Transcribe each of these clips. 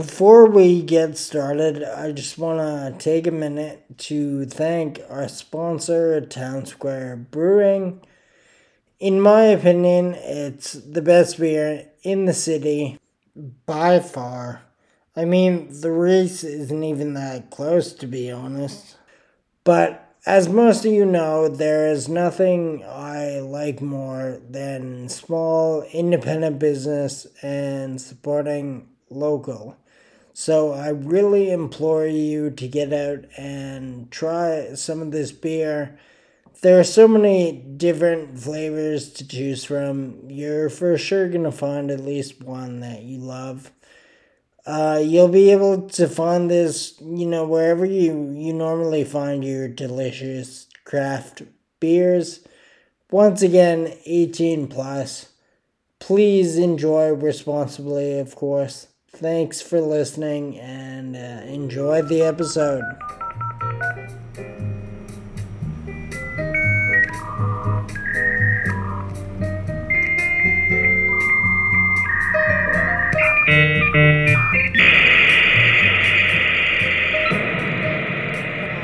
before we get started, I just want to take a minute to thank our sponsor, Town Square Brewing. In my opinion, it's the best beer in the city by far. I mean, the race isn't even that close, to be honest. But as most of you know, there is nothing I like more than small independent business and supporting local. So I really implore you to get out and try some of this beer. There are so many different flavors to choose from. You're for sure going to find at least one that you love. Uh, you'll be able to find this, you know, wherever you, you normally find your delicious craft beers. Once again, 18 plus. Please enjoy responsibly, of course. Thanks for listening and uh, enjoy the episode.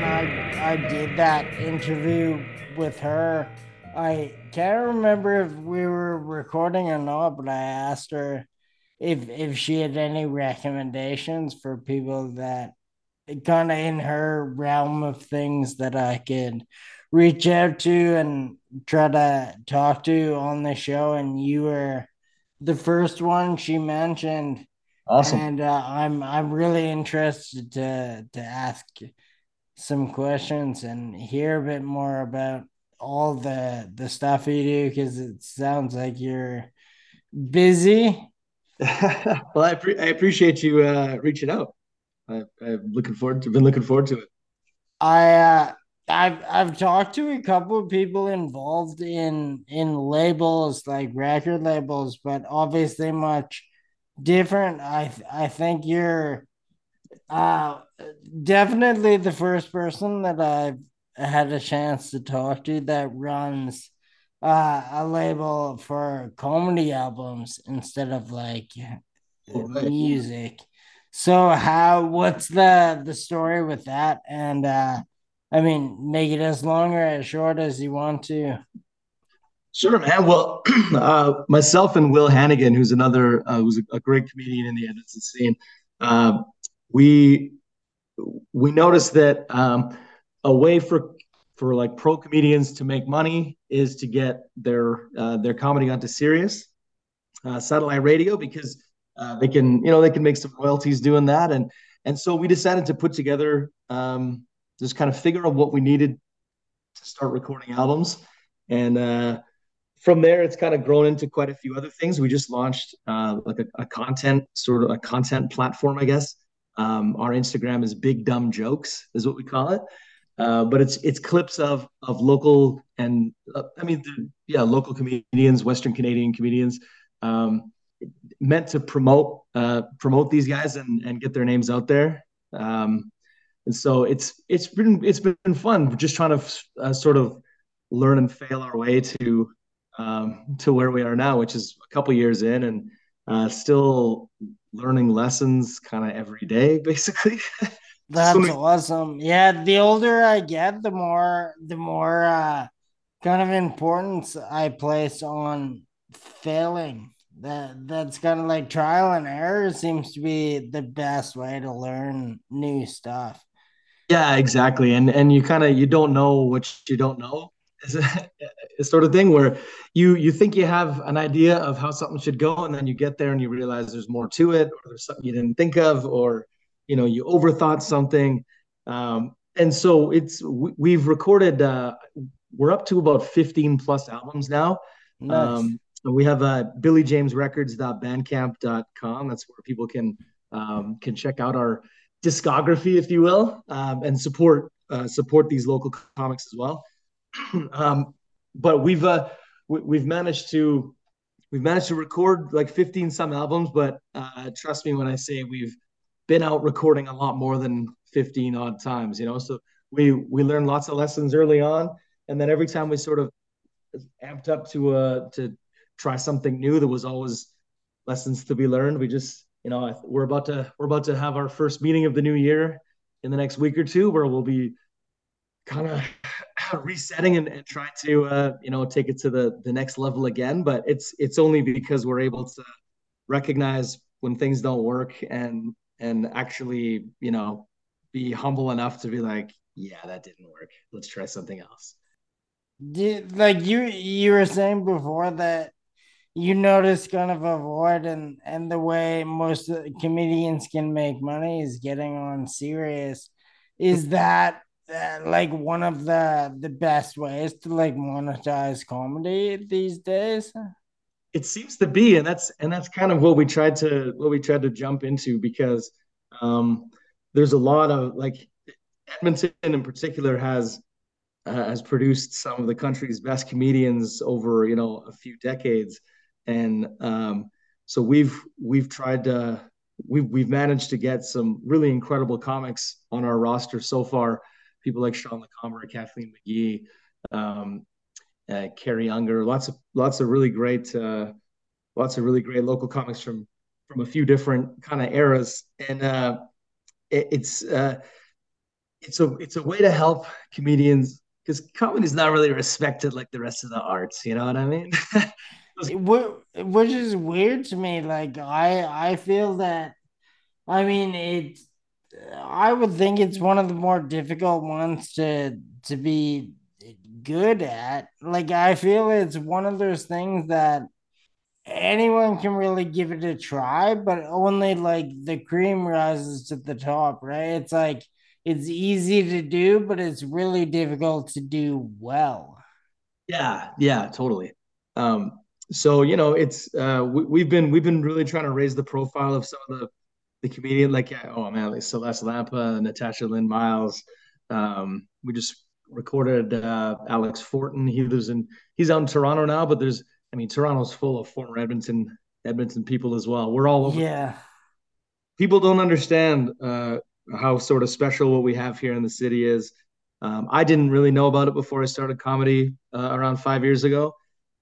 I, I did that interview with her. I can't remember if we were recording or not, but I asked her if if she had any recommendations for people that kind of in her realm of things that I could reach out to and try to talk to on the show. And you were the first one she mentioned. Awesome. And uh, I'm I'm really interested to to ask some questions and hear a bit more about all the the stuff you do because it sounds like you're busy. well, I, pre- I appreciate you uh, reaching out. I, am looking forward to been looking forward to it. I uh, I've I've talked to a couple of people involved in in labels like record labels, but obviously much different. I I think you're uh definitely the first person that I've had a chance to talk to that runs uh, a label for comedy albums instead of like okay. music. So how what's the the story with that? And uh I mean make it as long or as short as you want to. Sure, man. Well, uh, myself and Will Hannigan, who's another, uh, who's a, a, great comedian in the Edmonton scene, uh, we we noticed that um, a way for for like pro comedians to make money is to get their uh, their comedy onto Sirius uh, satellite radio because uh, they can you know they can make some royalties doing that and and so we decided to put together um, just kind of figure out what we needed to start recording albums and uh, from there, it's kind of grown into quite a few other things. We just launched uh, like a, a, content sort of a content platform, I guess. Um, our Instagram is Big Dumb Jokes, is what we call it. Uh, but it's it's clips of of local and uh, I mean yeah local comedians, Western Canadian comedians, um, meant to promote uh, promote these guys and and get their names out there. Um, and so it's it's been it's been fun just trying to uh, sort of learn and fail our way to um, to where we are now, which is a couple years in, and uh, still learning lessons kind of every day, basically. That's so awesome. Yeah, the older I get, the more the more uh, kind of importance I place on failing. That that's kind of like trial and error seems to be the best way to learn new stuff. Yeah, exactly. And and you kind of you don't know what you don't know it's sort of thing where you you think you have an idea of how something should go and then you get there and you realize there's more to it or there's something you didn't think of or you know you overthought something. Um, and so it's we, have recorded uh, we're up to about 15 plus albums now. Nice. um, we have uh, billajamesrecords.bandcamp.com that's where people can um, can check out our discography if you will um, and support uh, support these local comics as well. Um, but we've uh, we, have managed to we've managed to record like 15 some albums but uh, trust me when i say we've been out recording a lot more than 15 odd times you know? So we we learned lots of lessons early on. And then every time we sort of amped up to uh to try something new there was always lessons to be learned. We just you know, we're about to we're about to have our first meeting of the new year in the next week or two, where we'll be kind of resetting and, and trying to uh, you know take it to the the next level again. But it's it's only because we're able to recognize when things don't work and and actually you know be humble enough to be like, yeah, that didn't work. Let's try something else. Did, like you you were saying before that you notice kind of a void and and the way most comedians can make money is getting on Sirius is that uh, like one of the the best ways to like monetize comedy these days it seems to be and that's and that's kind of what we tried to what we tried to jump into because um there's a lot of like edmonton in particular has uh, has produced some of the country's best comedians over you know a few decades. And um so we've we've tried to we've we've managed to get some really incredible comics on our roster so far. People like Sean Lecomber, Kathleen McGee, um, uh, Carrie Unger, lots of lots of really great uh, lots of really great local comics from from a few different kind of eras, and uh, it, it's uh, it's a it's a way to help comedians because comedy is not really respected like the rest of the arts. You know what I mean? Which is weird to me. Like I I feel that I mean it. I would think it's one of the more difficult ones to to be good at. Like I feel it's one of those things that anyone can really give it a try, but only like the cream rises to the top, right? It's like it's easy to do, but it's really difficult to do well. Yeah, yeah, totally. Um, so you know, it's uh, we, have been we've been really trying to raise the profile of some of the the comedian like oh man like Celeste Lampa, Natasha Lynn Miles. Um, we just recorded uh, Alex Fortin. He lives in he's out in Toronto now, but there's I mean Toronto's full of former Edmonton Edmonton people as well. We're all over. Yeah. People don't understand uh, how sort of special what we have here in the city is. Um, I didn't really know about it before I started comedy uh, around five years ago,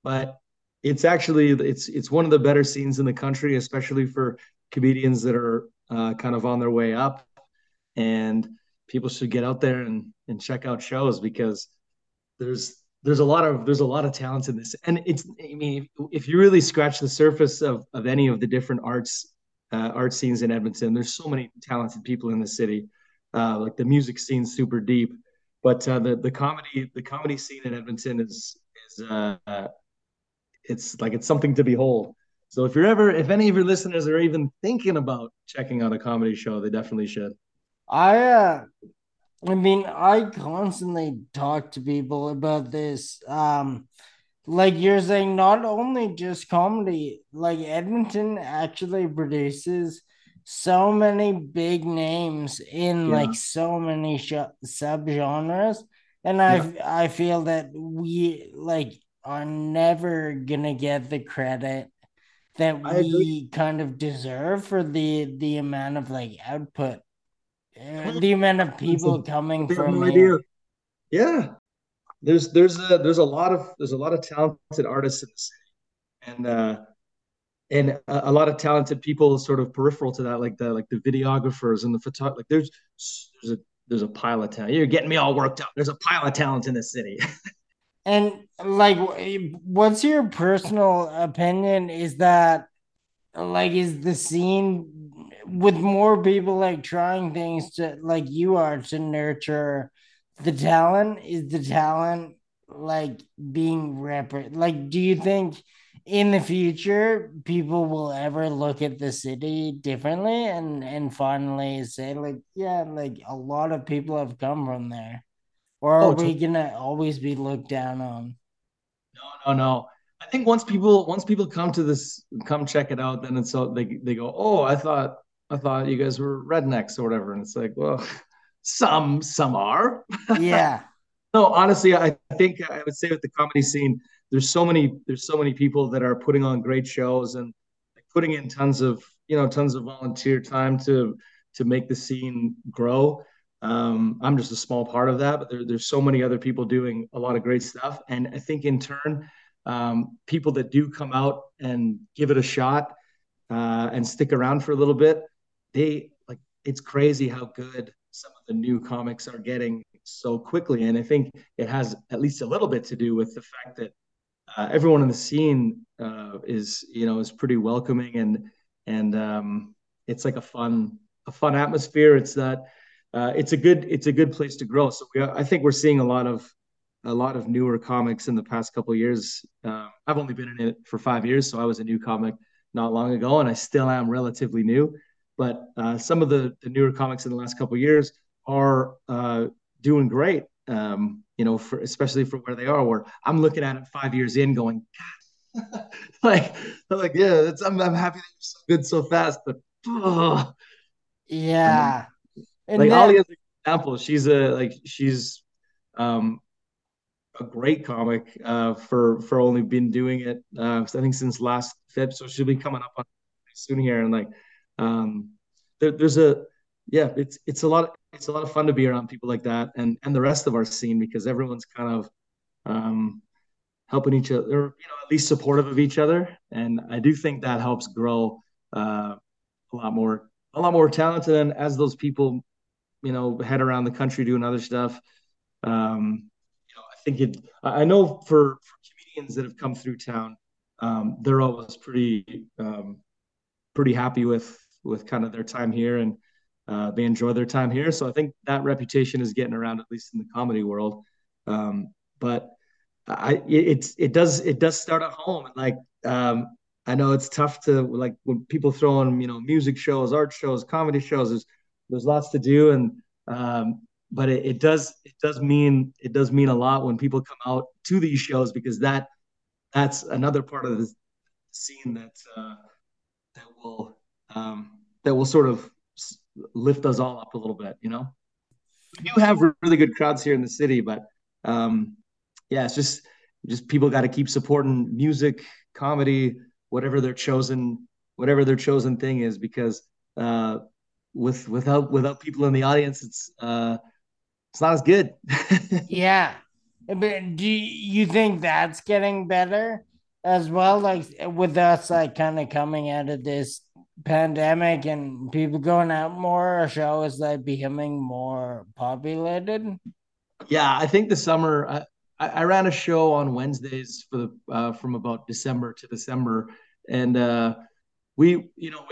but it's actually it's it's one of the better scenes in the country, especially for comedians that are uh, kind of on their way up, and people should get out there and and check out shows because there's there's a lot of there's a lot of talent in this, and it's I mean if, if you really scratch the surface of of any of the different arts uh, art scenes in Edmonton, there's so many talented people in the city. Uh, like the music scene super deep, but uh, the the comedy the comedy scene in Edmonton is is uh, it's like it's something to behold. So if you're ever, if any of your listeners are even thinking about checking out a comedy show, they definitely should. I, uh, I mean, I constantly talk to people about this. Um, like you're saying, not only just comedy, like Edmonton actually produces so many big names in yeah. like so many sh- subgenres, and I yeah. I feel that we like are never gonna get the credit that we kind of deserve for the the amount of like output, uh, the amount of people coming from no here. Yeah, there's there's a there's a lot of there's a lot of talented artists in the city, and uh, and a, a, lot of talented people sort of peripheral to that, like the like the videographers and the photog. Like there's there's a there's a pile of talent. You're getting me all worked up. There's a pile of talent in the city. And like, what's your personal opinion? Is that like, is the scene with more people like trying things to like you are to nurture the talent? Is the talent like being rep? Like, do you think? in the future people will ever look at the city differently and and finally say like yeah like a lot of people have come from there or are oh, we gonna always be looked down on? No, no, no. I think once people once people come to this, come check it out, then it's so they they go, oh, I thought I thought you guys were rednecks or whatever, and it's like, well, some some are. Yeah. no, honestly, I think I would say with the comedy scene, there's so many there's so many people that are putting on great shows and putting in tons of you know tons of volunteer time to to make the scene grow um, I'm just a small part of that, but there, there's so many other people doing a lot of great stuff. And I think in turn, um, people that do come out and give it a shot, uh, and stick around for a little bit, they like it's crazy how good some of the new comics are getting so quickly. And I think it has at least a little bit to do with the fact that uh, everyone in the scene uh, is you know is pretty welcoming and and um, it's like a fun a fun atmosphere. It's that uh, it's a good it's a good place to grow. So we, I think we're seeing a lot of a lot of newer comics in the past couple years. Uh, I've only been in it for five years, so I was a new comic not long ago, and I still am relatively new. But uh, some of the, the newer comics in the last couple years are uh, doing great. Um, you know, for especially for where they are. Where I'm looking at it five years in, going, God, like, like, yeah, I'm, I'm happy that you're so good so fast, but oh. yeah. And like then, Ali as an example, she's a like she's um a great comic uh for for only been doing it uh I think since last Feb, so she'll be coming up on soon here, and like um there, there's a yeah, it's it's a lot it's a lot of fun to be around people like that and and the rest of our scene because everyone's kind of um helping each other, you know, at least supportive of each other, and I do think that helps grow uh, a lot more a lot more talented. And as those people, you know, head around the country doing other stuff, um, you know, I think it. I know for, for comedians that have come through town, um, they're always pretty um, pretty happy with with kind of their time here and uh, they enjoy their time here. So I think that reputation is getting around at least in the comedy world. Um, but I it it does it does start at home and like um, I know it's tough to like when people throw on you know music shows, art shows, comedy shows. There's there's lots to do and um, but it, it does it does mean it does mean a lot when people come out to these shows because that that's another part of the scene that uh, that will um, that will sort of lift us all up a little bit, you know. We do have really good crowds here in the city, but um, yeah, it's just just people got to keep supporting music, comedy, whatever their chosen whatever their chosen thing is, because uh, with without without people in the audience, it's uh, it's not as good. yeah, but do you think that's getting better as well? Like with us, like kind of coming out of this pandemic and people going out more, show is like becoming more populated? Yeah, I think the summer. I, I ran a show on Wednesdays for the uh, from about December to December, and uh, we, you know,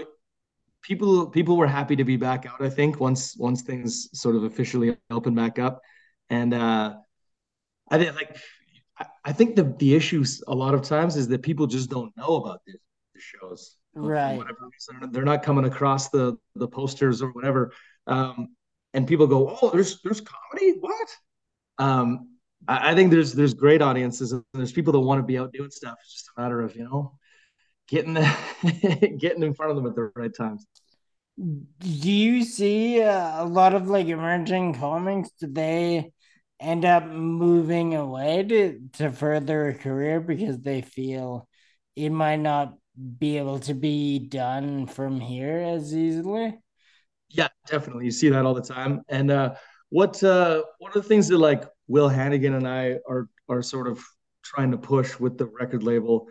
people people were happy to be back out. I think once once things sort of officially opened back up, and uh, I think like I think the the issues a lot of times is that people just don't know about the, the shows right. they're not coming across the the posters or whatever. Um, and people go oh there's there's comedy? What? Um, I, I, think there's there's great audiences and there's people that want to be out doing stuff. It's just a matter of you know getting the, getting in front of them at the right times. Do you see uh, a lot of like emerging comics do they end up moving away to, to further a career because they feel it might not be able to be done from here as easily. Yeah, definitely. You see that all the time. And uh, what uh, one of the things that like Will Hannigan and I are are sort of trying to push with the record label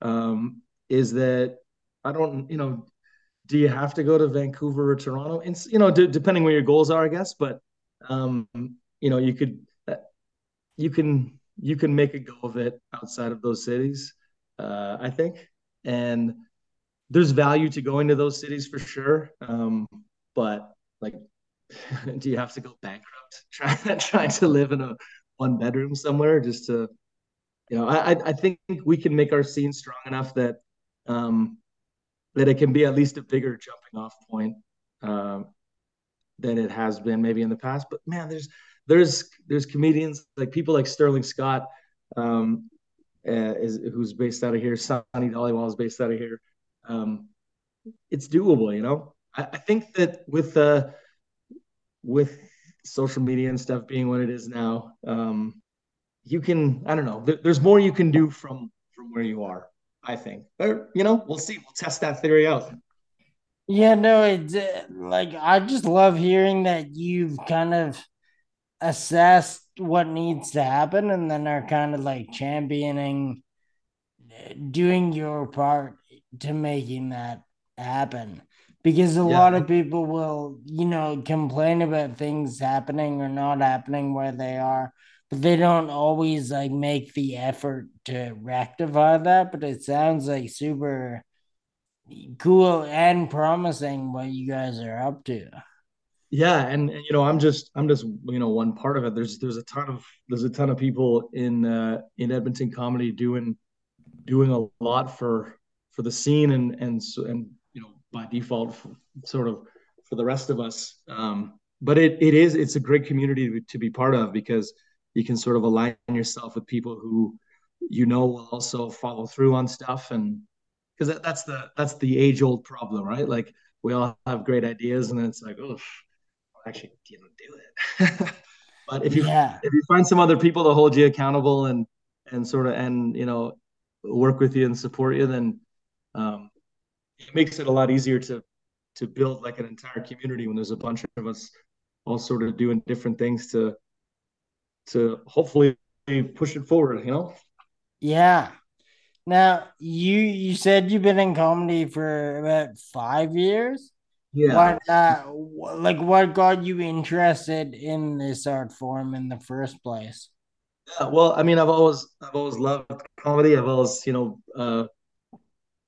um, is that I don't, you know, do you have to go to Vancouver or Toronto? And you know, d- depending where your goals are, I guess. But um, you know, you could, uh, you can, you can make a go of it outside of those cities. Uh, I think and there's value to going to those cities for sure. Um, but like, do you have to go bankrupt trying to live in a one bedroom somewhere just to, you know, I I think we can make our scene strong enough that um, that it can be at least a bigger jumping off point um, than it has been maybe in the past. But man, there's there's there's comedians like people like Sterling Scott um, uh, is who's based out of here. Sunny Dhaliwal is based out of here. Um, it's doable, you know. I, I think that with uh, with social media and stuff being what it is now, um, you can I don't know. There, there's more you can do from from where you are. I think, but you know, we'll see. We'll test that theory out. Yeah, no, it's uh, like I just love hearing that you've kind of assessed what needs to happen and then are kind of like championing doing your part to making that happen because a Yeah. lot of people will, you know, complain about things happening or not happening where they are, but they don't always like make the effort to rectify that. But it sounds like super cool and promising what you guys are up to. Yeah, and, and you know, I'm just I'm just you know one part of it. There's there's a ton of there's a ton of people in uh, in Edmonton comedy doing doing a lot for for the scene and and and you know by default sort of for the rest of us. Um, but it it is it's a great community to, to be part of because you can sort of align yourself with people who you know will also follow through on stuff and because that, that's the that's the age old problem, right? Like we all have great ideas and it's like, oh, actually didn't do it. but if you Yeah. if you find some other people to hold you accountable and and sort of and you know work with you and support you, then um, it makes it a lot easier to to build like an entire community when there's a bunch of us all sort of doing different things to to hopefully push it forward. You know. Yeah. Now you you said you've been in comedy for about five years. Yeah. What uh like what got you interested in this art form in the first place? Yeah, well, I mean, I've always I've always loved comedy. I've always, you know, uh,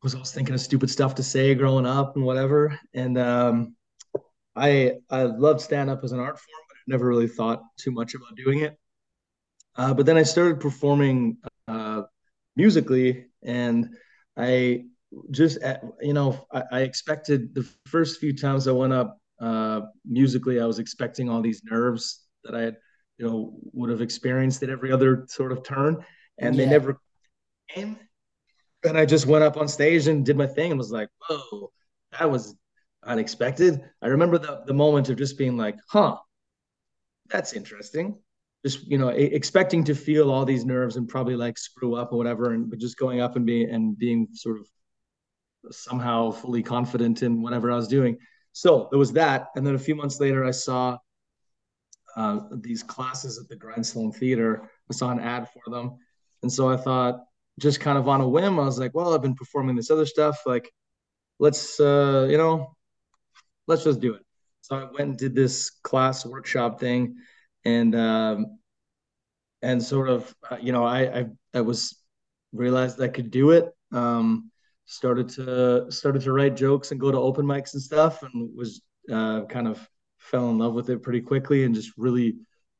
was always thinking of stupid stuff to say growing up and whatever. And um, I I loved stand up as an art form, but I never really thought too much about doing it. Uh, but then I started performing uh, musically, and I just uh, you know I, I expected the first few times I went up uh, musically, I was expecting all these nerves that I had you know would have experienced at every other sort of turn, and they never came. And I just went up on stage and did my thing and was like, whoa, that was unexpected. I remember the, the moment of just being like, huh, that's interesting. Just, you know, expecting to feel all these nerves and probably like screw up or whatever. And but just going up and being and being sort of somehow fully confident in whatever I was doing. So there was that. And then a few months later, I saw uh, these classes at the Grindstone Theater. I saw an ad for them. And so I thought, just kind of on a whim, I was like, well, I've been performing this other stuff. Like, let's, uh, you know, let's just do it. So I went and did this class workshop thing. And, um, and sort of, uh, you know, I, I, I was realized I could do it. Um, started to, started to write jokes and go to open mics and stuff and was, uh, kind of fell in love with it pretty quickly and just really,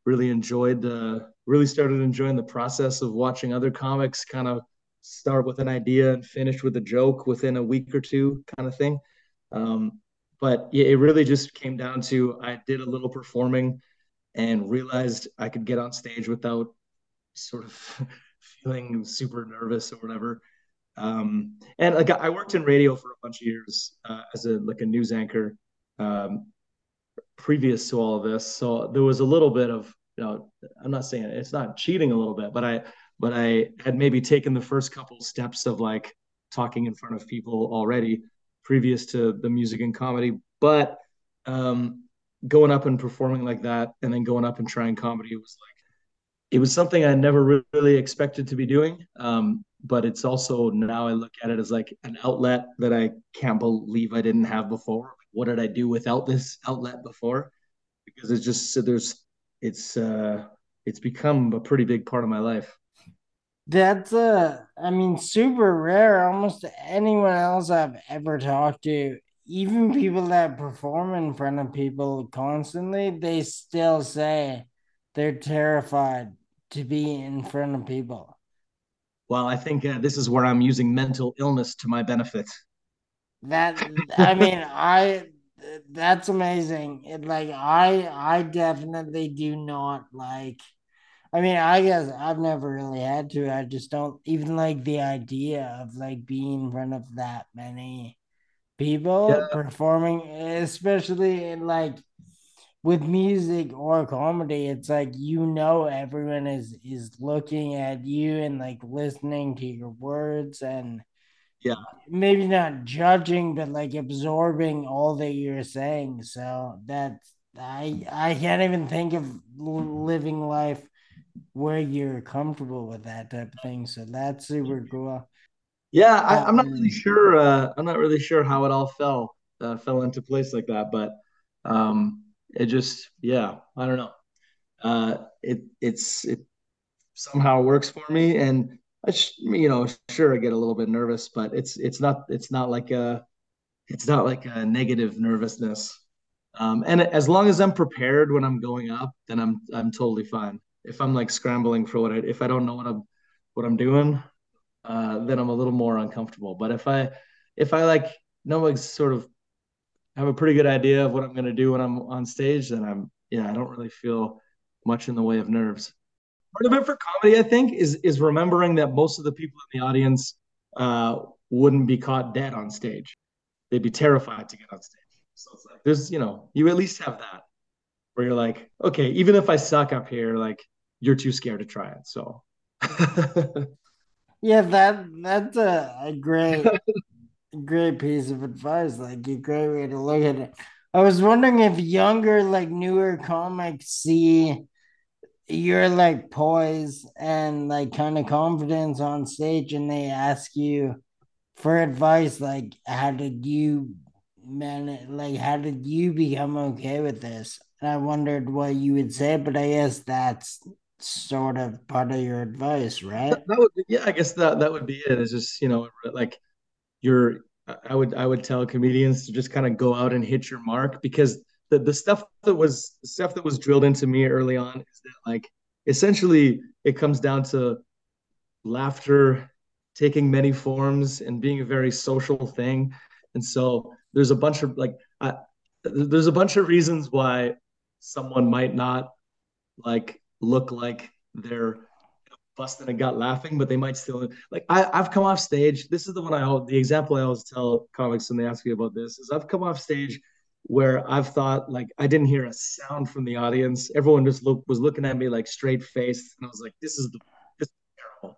really enjoyed the, really started enjoying the process of watching other comics kind of start with an idea and finish with a joke within a week or two kind of thing. Um, but it really just came down to I did a little performing and realized I could get on stage without sort of feeling super nervous or whatever. Um, and like I worked in radio for a bunch of years uh, as a like a news anchor um, previous to all of this, so there was a little bit of you know I'm not saying it's not cheating a little bit, but I but I had maybe taken the first couple steps of like talking in front of people already previous to the music and comedy, but um, going up and performing like that and then going up and trying comedy was it was something I never really expected to be doing. Um, but it's also now I look at it as like an outlet that I can't believe I didn't have before. What did I do without this outlet before? Because it's just there's it's uh it's become a pretty big part of my life. That's uh I mean super rare. Almost anyone else I've ever talked to, even people that perform in front of people constantly, they still say they're terrified to be in front of people. Well, I think uh, this is where I'm using mental illness to my benefit. That I mean, I that's amazing. It, like I I definitely do not like I mean, I guess I've never really had to. I just don't even like the idea of like being in front of that many people Yeah, performing, especially in like with music or comedy. It's like you know everyone is is looking at you and like listening to your words and yeah, maybe not judging, but like absorbing all that you're saying. So that's I I can't even think of living life where you're comfortable with that type of thing. So that's super cool. Yeah, I, am not really um, sure. Uh, I'm not really sure how it all fell uh, fell into place like that, but um, it just yeah, I don't know. Uh, it it's it somehow works for me, and I sh- you know sure I get a little bit nervous, but it's it's not it's not like a it's not like a negative nervousness. Um, and as long as I'm prepared when I'm going up, then I'm I'm totally fine. If I'm like scrambling for what I if I don't know what I'm what I'm doing, uh, then I'm a little more uncomfortable. But if I if I like know like sort of have a pretty good idea of what I'm gonna do when I'm on stage, then I'm yeah I don't really feel much in the way of nerves. Part of it for comedy, I think, is is remembering that most of the people in the audience uh, wouldn't be caught dead on stage. They'd be terrified to get on stage. So it's like there's you know you at least have that where you're like okay even if I suck up here like you're too scared to try it so. yeah, that that's a, a great great piece of advice. Like a great way to look at it. I was wondering if younger, like newer comics see your like poise and like kind of confidence on stage and they ask you for advice like how did you man like how did you become okay with this and i wondered what you would say but i guess that's sort of part of your advice right that, that would be, yeah i guess that that would be it it's just you know like you're i would i would tell comedians to just kind of go out and hit your mark because the, the stuff that was stuff that was drilled into me early on is that like essentially it comes down to laughter taking many forms and being a very social thing. And so there's a bunch of like I, there's a bunch of reasons why someone might not like look like they're busting a gut laughing, but they might still like I, I've come off stage. This is the one I the example I always tell comics when they ask me about this is I've come off stage where I've thought like I didn't hear a sound from the audience. Everyone just look, was looking at me like straight faced, and I was like, "This is the this is terrible."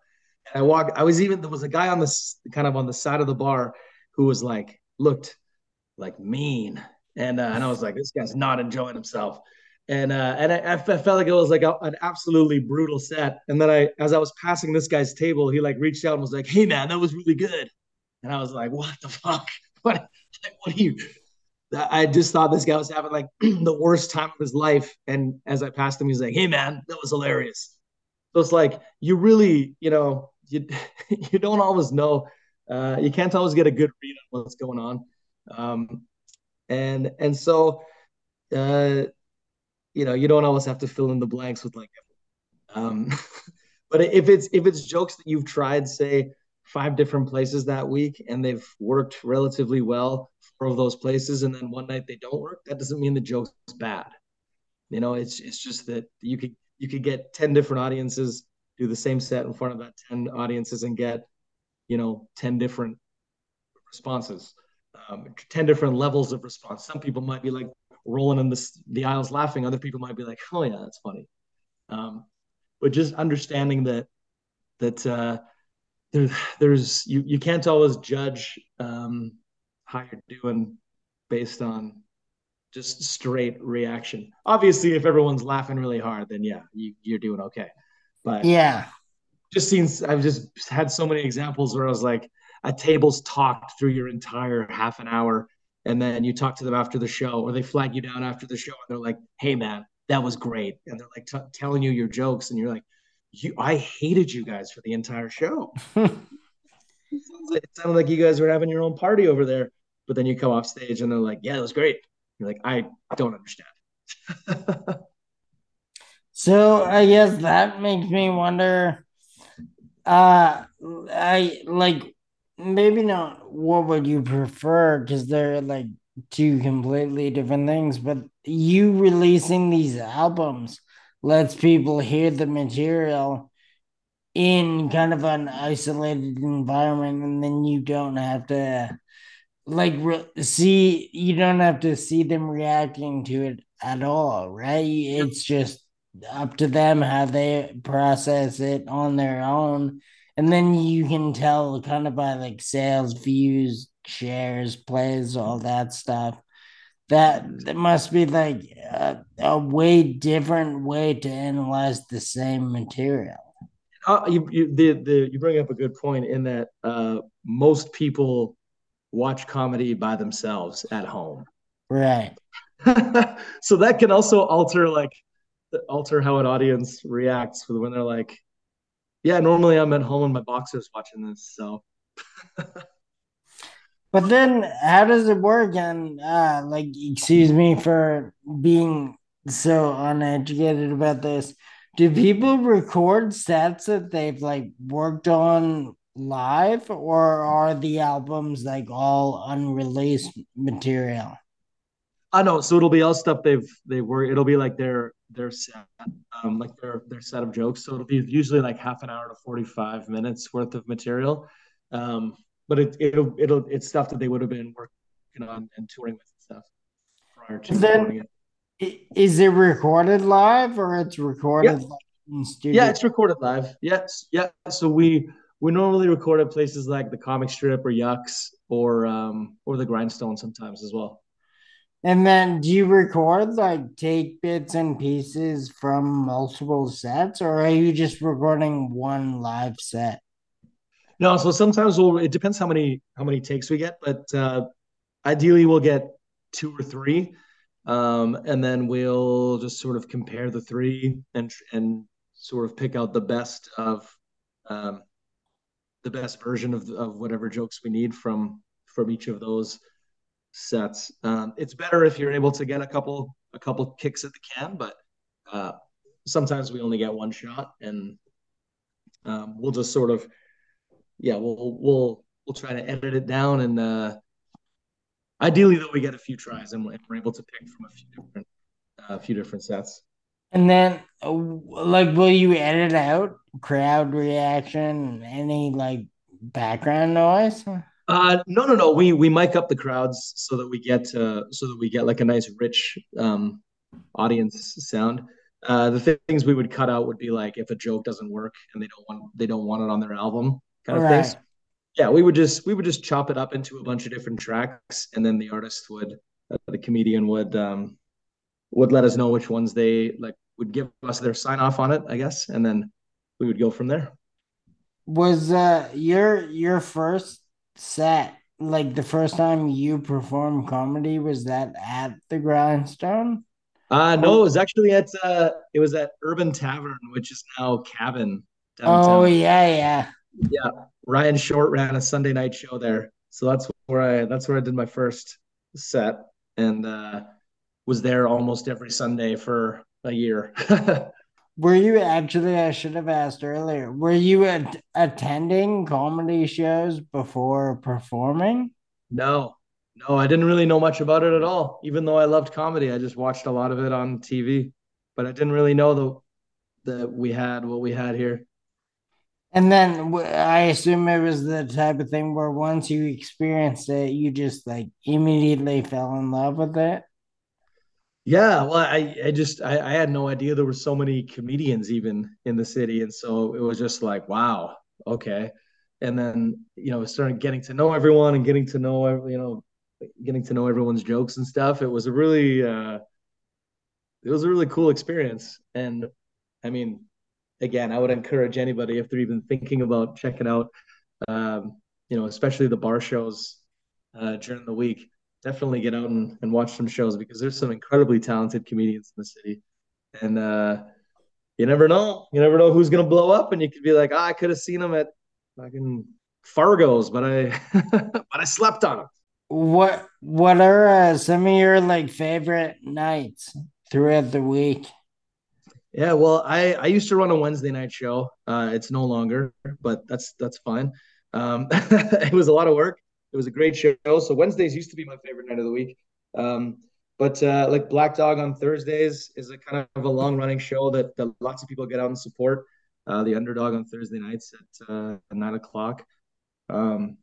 And I walked. I was even there was a guy on the kind of on the side of the bar who was like looked like mean, and uh, and I was like, "This guy's not enjoying himself." And uh, and I, I, felt like it was like a, an absolutely brutal set. And then I, as I was passing this guy's table, he like reached out and was like, "Hey man, that was really good." And I was like, "What the fuck? What? What are you?" I just thought this guy was having like the worst time of his life. And as I passed him, he's like, "Hey man, that was hilarious." So it's like you really, you know, you you don't always know. Uh, you can't always get a good read on what's going on. Um, and and so uh, you know, you don't always have to fill in the blanks with like, um, but if it's if it's jokes that you've tried, say five different places that week and they've worked relatively well for those places, and then one night they don't work, that doesn't mean the joke's bad. You know, it's it's just that you could you could get ten different audiences do the same set in front of that ten audiences and get you know ten different responses. Um, 10 different levels of response. Some people might be like, rolling in the, the aisles laughing, other people might be like, oh yeah, that's funny. Um, but just understanding that that uh, there, there's you you can't always judge um, how you're doing based on just straight reaction. Obviously, if everyone's laughing really hard, then yeah, you, you're doing okay. But yeah, just seen I've just had so many examples where I was like, a table's talked through your entire half an hour and then you talk to them after the show or they flag you down after the show and they're like hey man that was great. And they're like t- telling you your jokes and you're like you i hated you guys for the entire show. It sounded like you guys were having your own party over there but then you come off stage and they're like yeah it was great. You're like i don't understand. So i guess that makes me wonder uh i like maybe not what would you prefer because they're like two completely different things but you releasing these albums lets people hear the material in kind of an isolated environment and then you don't have to like re- see you don't have to see them reacting to it at all right? It's just up to them how they process it on their own and then you can tell kind of by like sales, views, shares, plays, all that stuff. That that must be like a, a way different way to analyze the same material. Uh, you, you the, the you bring up a good point in that uh, most people watch comedy by themselves at home. Right. so that can also alter like alter how an audience reacts when they're like, yeah, normally I'm at home in my boxers watching this. So But then how does it work? And uh like excuse me for being so uneducated about this. Do people record sets that they've like worked on live or are the albums like all unreleased material? I know. So it'll be all stuff they've they were. It'll be like their their set, um, like their their set of jokes. So it'll be usually like half an hour to forty five minutes worth of material. Um, but it it'll it'll it's stuff that they would have been working on and touring with and stuff prior to then, it. Is it recorded live or it's recorded yeah. in studio? Yeah, it's recorded live. Yes, yeah. So we we normally record at places like the comic strip or yucks or um or the grindstone sometimes as well and then do you record like take bits and pieces from multiple sets or are you just recording one live set? No so sometimes we'll it depends how many how many takes we get but uh ideally we'll get two or three. Um and then we'll just sort of compare the three and and sort of pick out the best of um the best version of, of whatever jokes we need from from each of those sets. Um, it's better if you're able to get a couple a couple kicks at the can, but uh, sometimes we only get one shot, and um, we'll just sort of yeah we'll we'll we'll try to edit it down, and uh, ideally though we get a few tries and we're able to pick from a few different a uh, few different sets. And then, uh, like, will you edit out crowd reaction, any like background noise? Uh, no, no, no. We we mic up the crowds so that we get uh, so that we get like a nice rich um, audience sound. Uh, the th- things we would cut out would be like if a joke doesn't work and they don't want they don't want it on their album, kind of right. things. Yeah, we would just we would just chop it up into a bunch of different tracks, and then the artist would, uh, the comedian would um, would let us know which ones they like would give us their sign off on it, I guess, and then we would go from there. Was uh your your first set like the first time you performed comedy was that at the grindstone? Uh no it was actually at uh it was at urban tavern which is now cabin downtown. oh yeah yeah. Yeah ryan short ran a sunday night show there. So that's where i that's where i did my first set and uh was there almost every sunday for a year Were you actually, I should have asked earlier, were you at, attending comedy shows before performing? No, no, I didn't really know much about it at all. Even though I loved comedy, I just watched a lot of it on TV, but I didn't really know the, that we had what we had here. And then I assume it was the type of thing where once you experienced it, you just like immediately fell in love with it. Yeah, well, I, I just I, I, had no idea there were so many comedians even in the city, and so it was just like, wow, okay. And then you know, started getting to know everyone and getting to know you know, getting to know everyone's jokes and stuff. It was a really uh, it was a really cool experience, and I mean, again, I would encourage anybody if they're even thinking about checking out, um, you know, especially the bar shows uh, during the week definitely get out and, and watch some shows because there's some incredibly talented comedians in the city. And uh, you never know. You never know who's gonna blow up, and you could be like, oh, I could have seen them at fucking Fargo's, but I but I slept on them. What what are uh, some of your like favorite nights throughout the week? Yeah, well, I I used to run a Wednesday night show. Uh, it's no longer, but that's that's fine. Um, it was a lot of work. It was a great show. So Wednesdays used to be my favorite night of the week. Um, but uh, like Black Dog on Thursdays is a kind of a long running show that, that lots of people get out and support. Uh, the underdog on Thursday nights at uh, nine o'clock. Um,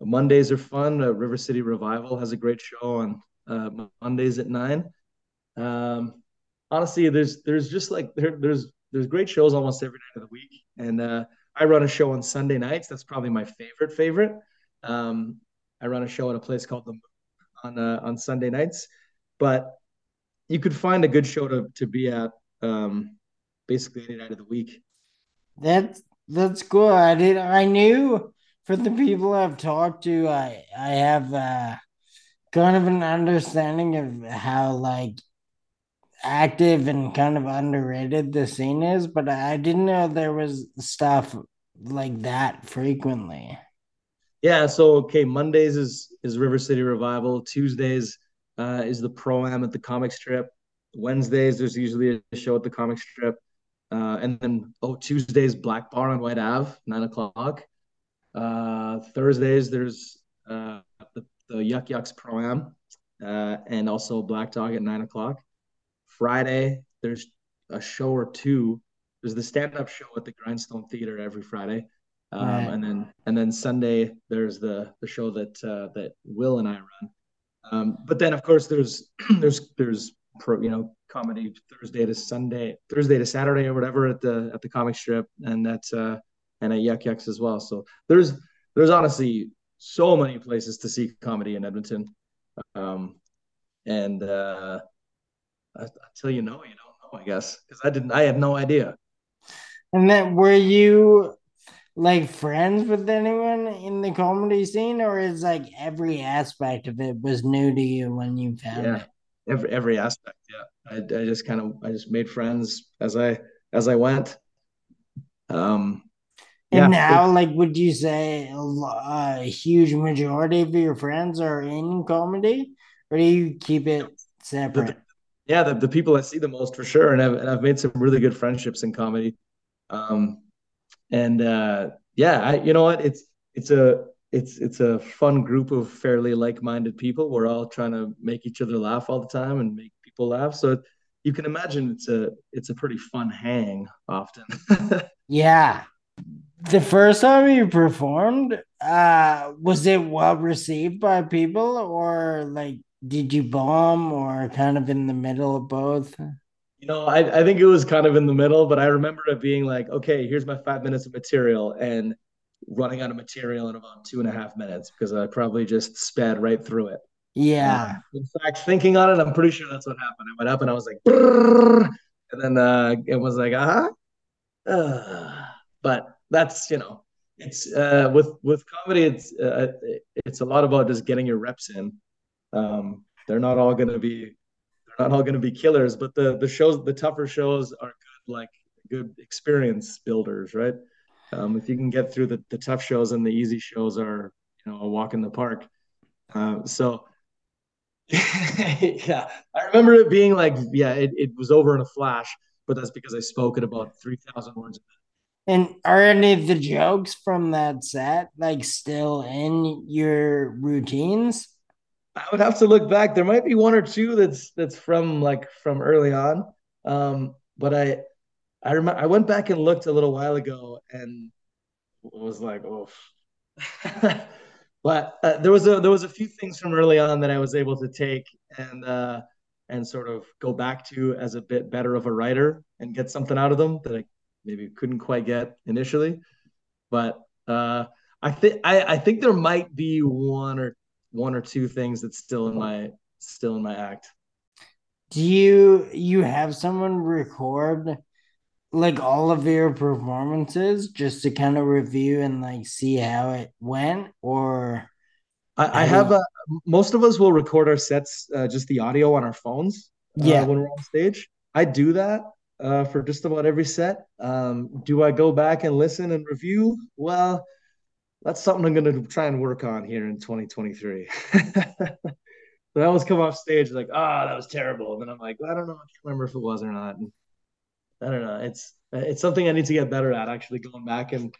Mondays are fun. Uh, River City Revival has a great show on uh, Mondays at nine. Um, honestly, there's there's just like there, there's there's great shows almost every night of the week, and uh, I run a show on Sunday nights. That's probably my favorite favorite. Um, I run a show at a place called the on uh, on Sunday nights, but you could find a good show to to be at um, basically any night of the week. That's that's good. I did. I knew for the people I've talked to, I I have uh, kind of an understanding of how like active and kind of underrated the scene is, but I didn't know there was stuff like that frequently. Yeah, so okay, Mondays is is River City Revival. Tuesdays uh, is the pro am at the comic strip. Wednesdays there's usually a show at the comic strip, uh, and then oh Tuesdays Black Bar on Whyte Ave, nine o'clock. Uh, Thursdays there's uh, the, the Yuk Yuk's pro am, uh, and also Black Dog at nine o'clock. Friday there's a show or two. There's the stand up show at the Grindstone Theater every Friday. Um, right. And then and then Sunday there's the the show that uh, that Will and I run. Um, but then of course there's there's there's pro, you know comedy Thursday to Sunday Thursday to Saturday or whatever at the at the comic strip and that's uh and at Yuk Yuk's as well. So there's there's honestly so many places to see comedy in Edmonton. Um, and uh, until you know, you don't know, I guess, because I didn't, I had no idea. And then were you like friends with anyone in the comedy scene, or is like every aspect of it was new to you when you found yeah. it? Every every aspect, yeah. I, I just kind of I just made friends as I as I went. Um, and yeah. now, like, would you say a, a, huge majority of your friends are in comedy, or do you keep it separate? The, yeah, the, the people I see the most for sure, and I've and I've made some really good friendships in comedy. Um, and uh, yeah, I, you know what? It's it's a it's it's a fun group of fairly like-minded people. We're all trying to make each other laugh all the time and make people laugh. So you can imagine it's a it's a pretty fun hang often. yeah. The first time you performed, uh, was it well received by people or like did you bomb or kind of in the middle of both? You know, I, I think it was kind of in the middle, but I remember it being like, okay, here's my five minutes of material and running out of material in about two and a half minutes because I probably just sped right through it. Yeah. Uh, in fact, thinking on it, I'm pretty sure that's what happened. I went up and I was like, Brrr! and then uh, it was like, uh-huh. Uh, but that's, you know, it's uh, with with comedy, it's uh, it's a lot about just getting your reps in. Um, they're not all going to be not all going to be killers, but the the shows, the tougher shows, are good, like good experience builders, right? Um, if you can get through the, the tough shows and the easy shows are, you know, a walk in the park. Uh, so, yeah, I remember it being like, yeah, it, it was over in a flash, but that's because I spoke at about 3,000 words And are any of the jokes from that set like still in your routines? I would have to look back. There might be one or two that's that's from like from early on. Um, but I I remember I went back and looked a little while ago and was like, oh. but uh, there was a there was a few things from early on that I was able to take and uh, and sort of go back to as a bit better of a writer and get something out of them that I maybe couldn't quite get initially. But uh, I think I, I think there might be one or one or two things that's still in my still in my act. Do you you have someone record like all of your performances just to kind of review and like see how it went or? I, I have a, most of us will record our sets uh, just the audio on our phones uh, yeah. when we're on stage. I do that uh, for just about every set. Um, do i go back and listen and review? Well that's something I'm going to try and work on here in 2023. I always come off stage like, ah, oh, that was terrible, and then I'm like, well, I don't know, I remember if it was or not. And I don't know. It's it's something I need to get better at. Actually, going back and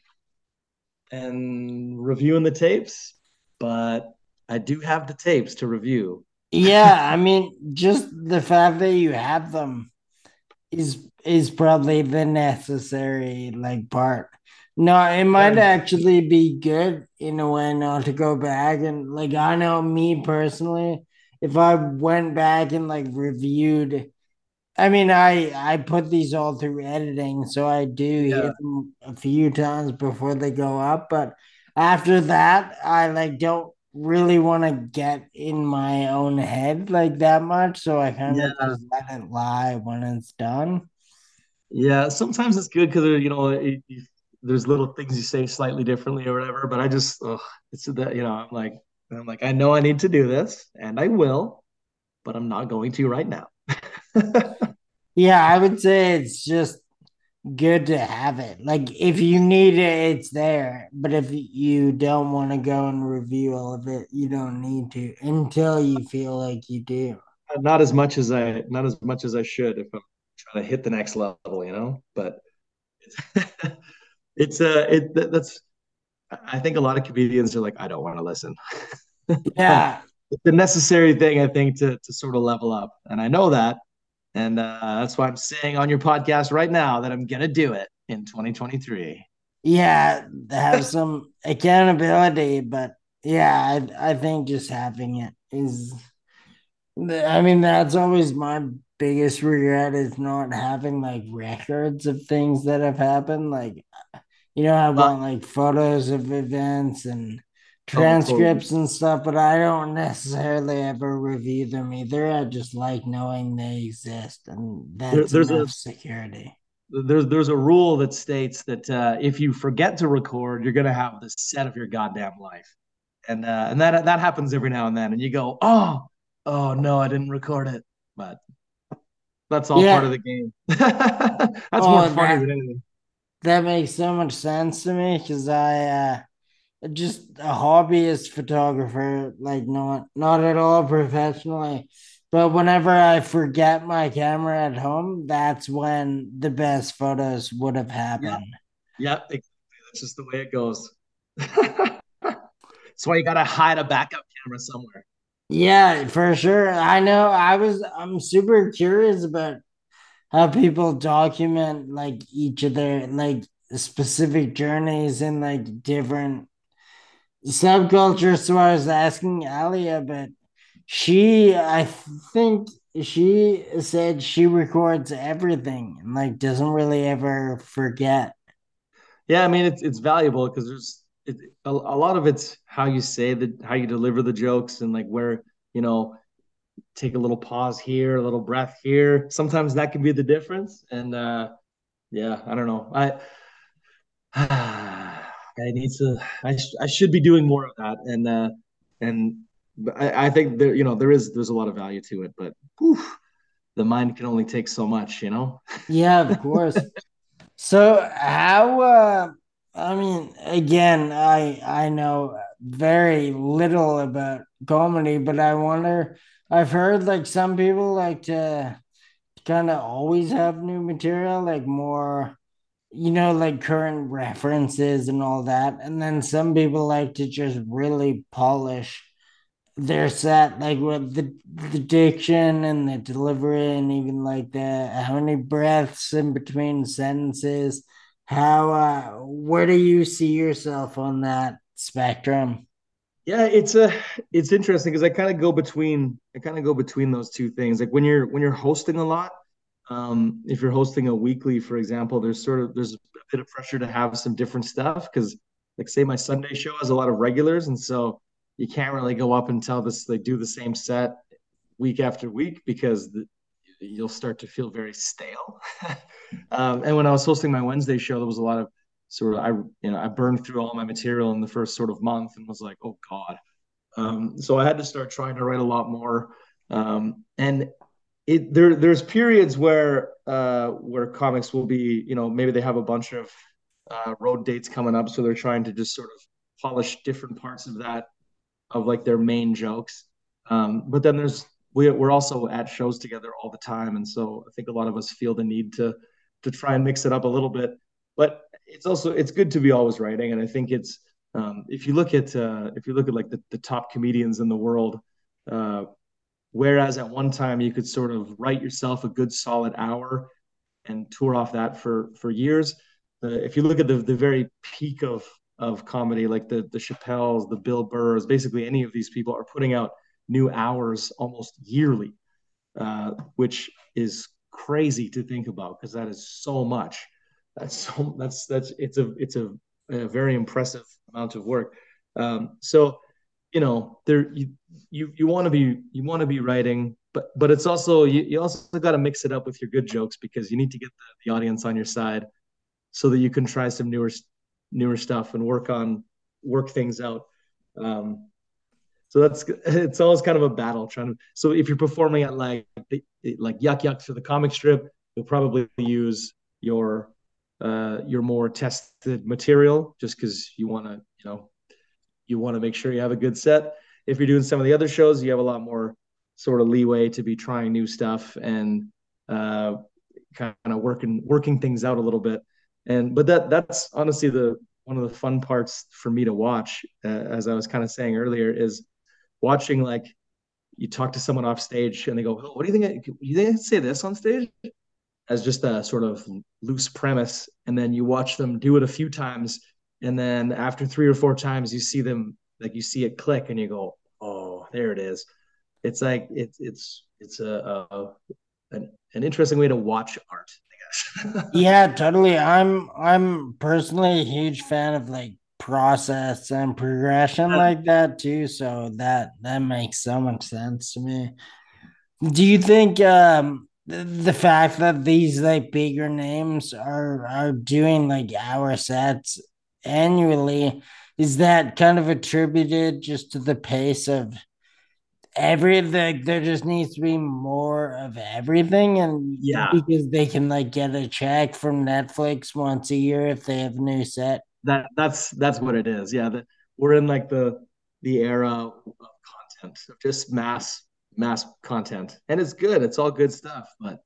and reviewing the tapes, but I do have the tapes to review. yeah, I mean, just the fact that you have them is is probably the necessary like part. No, it might um, actually be good in a way not to go back and like I know me personally, if I went back and like reviewed I mean I I put these all through editing, so I do yeah. hit them a few times before they go up, but after that I like don't really want to get in my own head like that much, so I kind of yeah. just let it lie when it's done. Yeah, sometimes it's good because you know it, there's little things you say slightly differently or whatever. But I just, ugh, it's that you know, I'm like, I'm like, I know I need to do this, and I will, but I'm not going to right now. yeah, I would say it's just good to have it. Like if you need it, it's there. But if you don't want to go and review all of it, you don't need to until you feel like you do. Uh, not as much as I not as much as I should if I'm trying to hit the next level, you know. But it's a uh it that's I think a lot of comedians are like, I don't want to listen. Yeah. it's a necessary thing, I think, to to sort of level up. And I know that. And uh, that's why I'm saying on your podcast right now that I'm gonna do it in 2023. Yeah, have some accountability, but yeah, I I think just having it is. I mean, that's always my biggest regret is not having like records of things that have happened. Like, you know, I want like photos of events and transcripts and stuff, but I don't necessarily ever review them either. I just like knowing they exist, and that's there, enough a, security. There's there's a rule that states that uh, if you forget to record, you're gonna have the set of your goddamn life, and uh, and that that happens every now and then, and you go, oh, oh no, I didn't record it, but that's all yeah. part of the game. that's oh, more funny that, than anything. That makes so much sense to me because I. Uh, just a hobbyist photographer, like not not at all professionally. But whenever I forget my camera at home, that's when the best photos would have happened. Yeah, yeah that's just the way it goes. that's why you gotta hide a backup camera somewhere. Yeah, for sure. I know. I was. I'm super curious about how people document like each of their like specific journeys in like different subcultures. So I was asking Alia, but she, I think she said she records everything and like doesn't really ever forget. Yeah, I mean it's it's valuable because there's it, a, a lot of it's how you say the how you deliver the jokes and like where you know take a little pause here, a little breath here. Sometimes that can be the difference. And uh yeah, I don't know. I I need to. I, sh- I should be doing more of that, and uh, and I, I think there, you know, there is there's a lot of value to it, but whew, the mind can only take so much, you know. Yeah, of course. so how? Uh, I mean, again, I I know very little about comedy, but I wonder. I've heard like some people like to kind of always have new material, like more you know, like current references and all that. And then some people like to just really polish their set, like with the the diction and the delivery, and even like the how many breaths in between sentences. How uh, where do you see yourself on that spectrum? Yeah, it's a it's interesting because I kind of go between I kind of go between those two things. Like when you're when you're hosting a lot, um, if you're hosting a weekly, for example, there's sort of there's a bit of pressure to have some different stuff because, like, say my Sunday show has a lot of regulars, and so you can't really go up and tell this they do the same set week after week because the, you'll start to feel very stale. um, and when I was hosting my Wednesday show, there was a lot of sort of I you know I burned through all my material in the first sort of month and was like, oh god. Um, so I had to start trying to write a lot more. Um, and it there there's periods where uh where comics will be you know maybe they have a bunch of uh, road dates coming up so they're trying to just sort of polish different parts of that of like their main jokes um but then there's we, we're also at shows together all the time and so i think a lot of us feel the need to to try and mix it up a little bit but it's also it's good to be always writing and i think it's um, if you look at uh, if you look at like the, the top comedians in the world uh, Whereas at one time you could sort of write yourself a good solid hour and tour off that for for years. Uh, if you look at the the very peak of of comedy, like the the Chappelles, the Bill Burrs, basically any of these people are putting out new hours almost yearly, uh, which is crazy to think about because that is so much. That's so that's that's it's a it's a, a very impressive amount of work. Um, so you know there you you, you want to be you want to be writing but but it's also you, you also got to mix it up with your good jokes because you need to get the, the audience on your side so that you can try some newer newer stuff and work on work things out. Um, so that's it's always kind of a battle trying to. So if you're performing at like like Yuk Yuk for the comic strip, you'll probably use your uh, your more tested material just because you want to you know you want to make sure you have a good set. If you're doing some of the other shows, you have a lot more sort of leeway to be trying new stuff and uh, kind of working working things out a little bit. And but that that's honestly the one of the fun parts for me to watch, uh, as I was kind of saying earlier, is watching like you talk to someone off stage and they go, oh, "What do you think? You think I can say this on stage?" As just a sort of loose premise, and then you watch them do it a few times, and then after three or four times, you see them like you see it click, and you go, "Oh, there it is." It's like it's it's it's a, a an, an interesting way to watch art i guess yeah, totally. I'm I'm personally a huge fan of like process and progression like that too. So that that makes so much sense to me. Do you think um the, the fact that these like bigger names are are doing like hour sets annually is that kind of attributed just to the pace of everything there just needs to be more of everything? And yeah. because they can like get a check from netflix once a year if they have a new set? That that's that's what it is. Yeah the, we're in like the the era of content of just mass mass content. And it's good. It's all good stuff but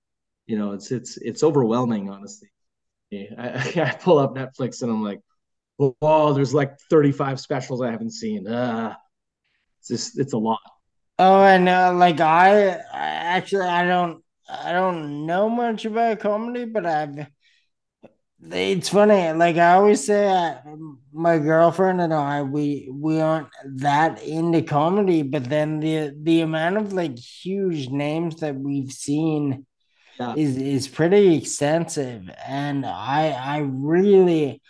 you know it's it's it's overwhelming honestly. I, I pull up netflix and i'm like oh there's like 35 specials i haven't seen. Uh it's just it's a lot. Oh, and uh, like I, I actually I don't I don't know much about comedy, but I've it's funny. Like I always say, uh, my girlfriend and I we we aren't that into comedy, but then the the amount of like huge names that we've seen yeah. is is pretty extensive, and I I really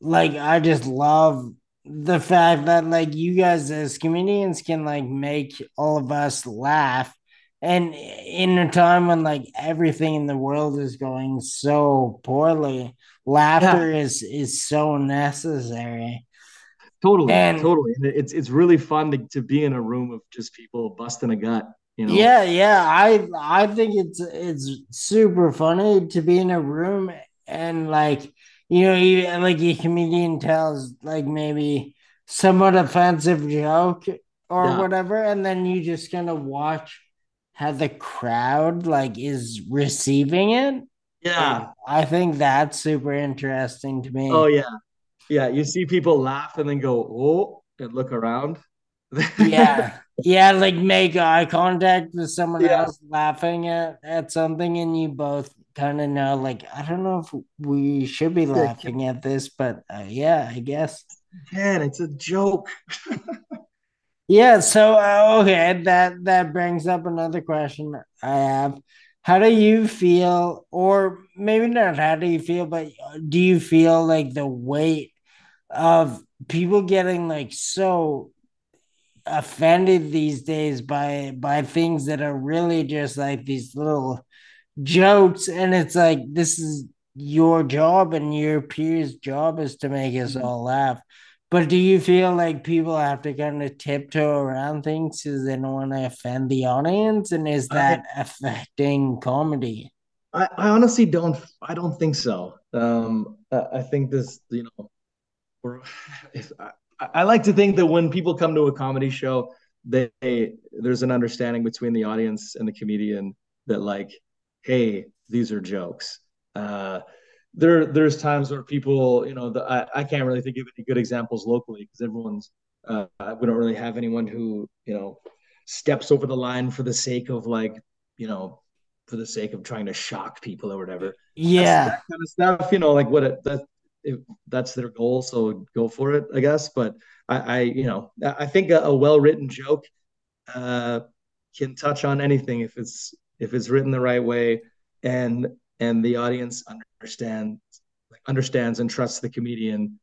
like I just love the fact that like you guys as comedians can like make all of us laugh and in a time when like everything in the world is going so poorly laughter yeah. is is so necessary totally and, totally it's it's really fun to, to be in a room of just people busting a gut you know yeah yeah i i think it's it's super funny to be in a room and like you know, you, like a comedian tells like maybe somewhat offensive joke or yeah. whatever, and then you just kind of watch how the crowd like is receiving it. Yeah, I think that's super interesting to me. Oh yeah, yeah. You see people laugh and then go oh and look around. yeah, yeah. Like make eye contact with someone yeah. else laughing at at something, and you both kind of know like i don't know if we should be laughing at this but uh, yeah i guess man it's a joke yeah so uh, okay that that brings up another question i have how do you feel or maybe not how do you feel but uh, do you feel like the weight of people getting like so offended these days by by things that are really just like these little jokes and it's like this is your job and your peers job is to make us mm-hmm. all laugh but do you feel like people have to kind of tiptoe around things because they don't want to offend the audience? And is that I, affecting comedy? I, I honestly don't i don't think so. Um i think this you know if, I, I like to think that when people come to a comedy show they there's an understanding between the audience and the comedian that like hey, these are jokes. Uh, there, there's times where people, you know, the, I, I can't really think of any good examples locally because everyone's, uh, we don't really have anyone who, you know, steps over the line for the sake of like, you know, for the sake of trying to shock people or whatever. Yeah, that kind of stuff. You know, like what it, that if that's their goal, so go for it, I guess. But I, I you know, I think a, a well written joke uh, can touch on anything if it's if it's written the right way and and the audience understands like understands and trusts the comedian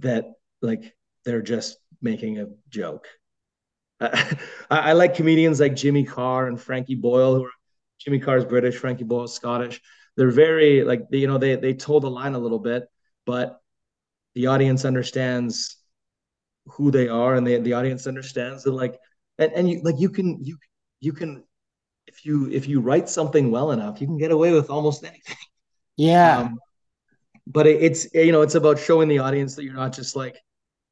that like they're just making a joke. I, I, like comedians like Jimmy Carr and Frankie Boyle who are Jimmy Carr is British Frankie Boyle is Scottish. They're very like you know they they told the line a little bit, but the audience understands who they are and they, the audience understands that like and, and you like you can you you can if you if you write something well enough you can get away with almost anything. Yeah. Um, but it, it's you know it's about showing the audience that you're not just like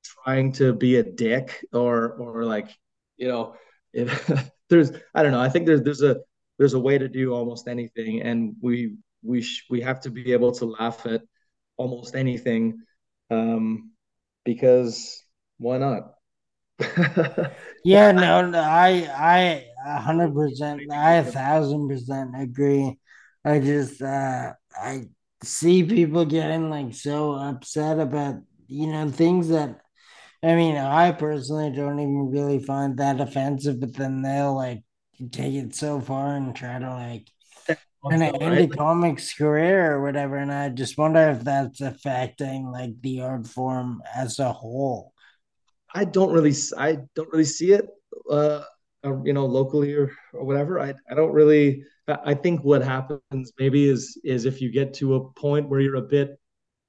trying to be a dick or or like you know if, there's i don't know i think there's there's a there's a way to do almost anything. And we we sh- we have to be able to laugh at almost anything um because why not? Yeah no, no i i hundred percent i a thousand percent agree i just uh i see people getting like so upset about you know things that I mean, I personally don't even really find that offensive, but then they'll like take it so far and try to like kind of end a comics career or whatever. And I just wonder if that's affecting like the art form as a whole. I don't really, I don't really see it, uh, uh you know, locally or, or whatever. I, I don't really. I think what happens maybe is is if you get to a point where you're a bit,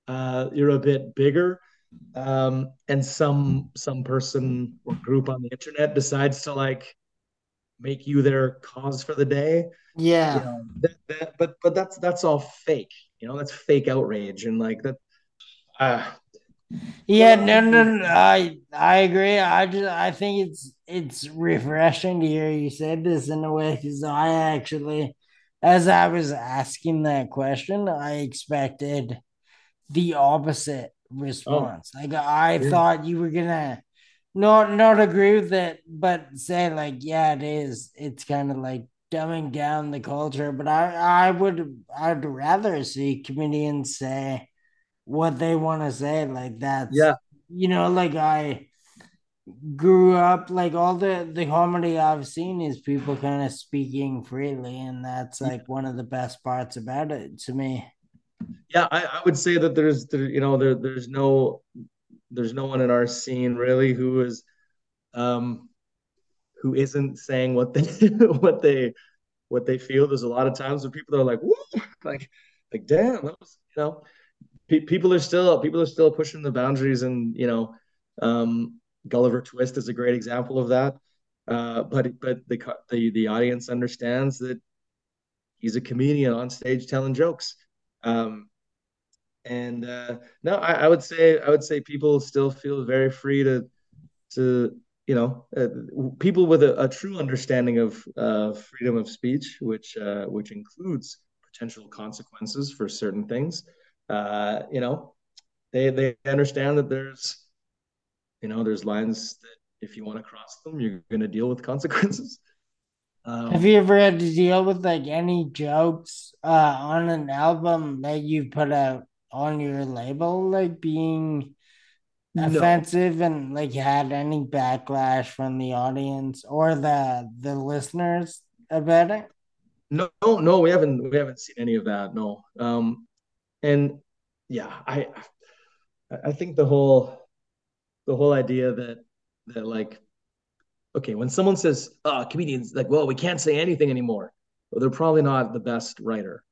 uh, you're a bit bigger um, and some some person or group on the internet decides to like make you their cause for the day yeah you know, that, that, but but that's that's all fake you know that's fake outrage and like that uh, yeah no, no um, no i i agree i just i think it's it's refreshing to hear you say this in a way because i actually as i was asking that question i expected the opposite oh, response. Oh. Like I yeah. thought you were gonna not not agree with it, but say like, yeah, it is. It's kind of like dumbing down the culture. But I I would I'd rather see comedians say what they want to say. Like that. yeah, you know, like I grew up like all the the comedy I've seen is people kind of speaking freely, and that's like one of the best parts about it to me yeah, I, I would say that there's there, you know there there's no there's no one in our scene really who is um who isn't saying what they what they what they feel. There's a lot of times where people are like, Woo! like like damn, that was you know pe- people are still people are still pushing the boundaries and you know um Gulliver Twist is a great example of that. Uh, but but the the the audience understands that he's a comedian on stage telling jokes. Um, and uh, no, I, I, would say I would say people still feel very free to to you know uh, people with a, a, true understanding of uh, freedom of speech, which uh, which includes potential consequences for certain things. Uh, you know, they they understand that there's you know there's lines that if you want to cross them, you're going to deal with consequences. Um, Have you ever had to deal with like any jokes uh, on an album that you put out on your label, like being no. offensive and like had any backlash from the audience or the the listeners about it? No, no, no, we haven't we haven't seen any of that. No. Um and yeah, I I think the whole the whole idea that that like okay, when someone says, uh, comedians, like, well, we can't say anything anymore, well, they're probably not the best writer.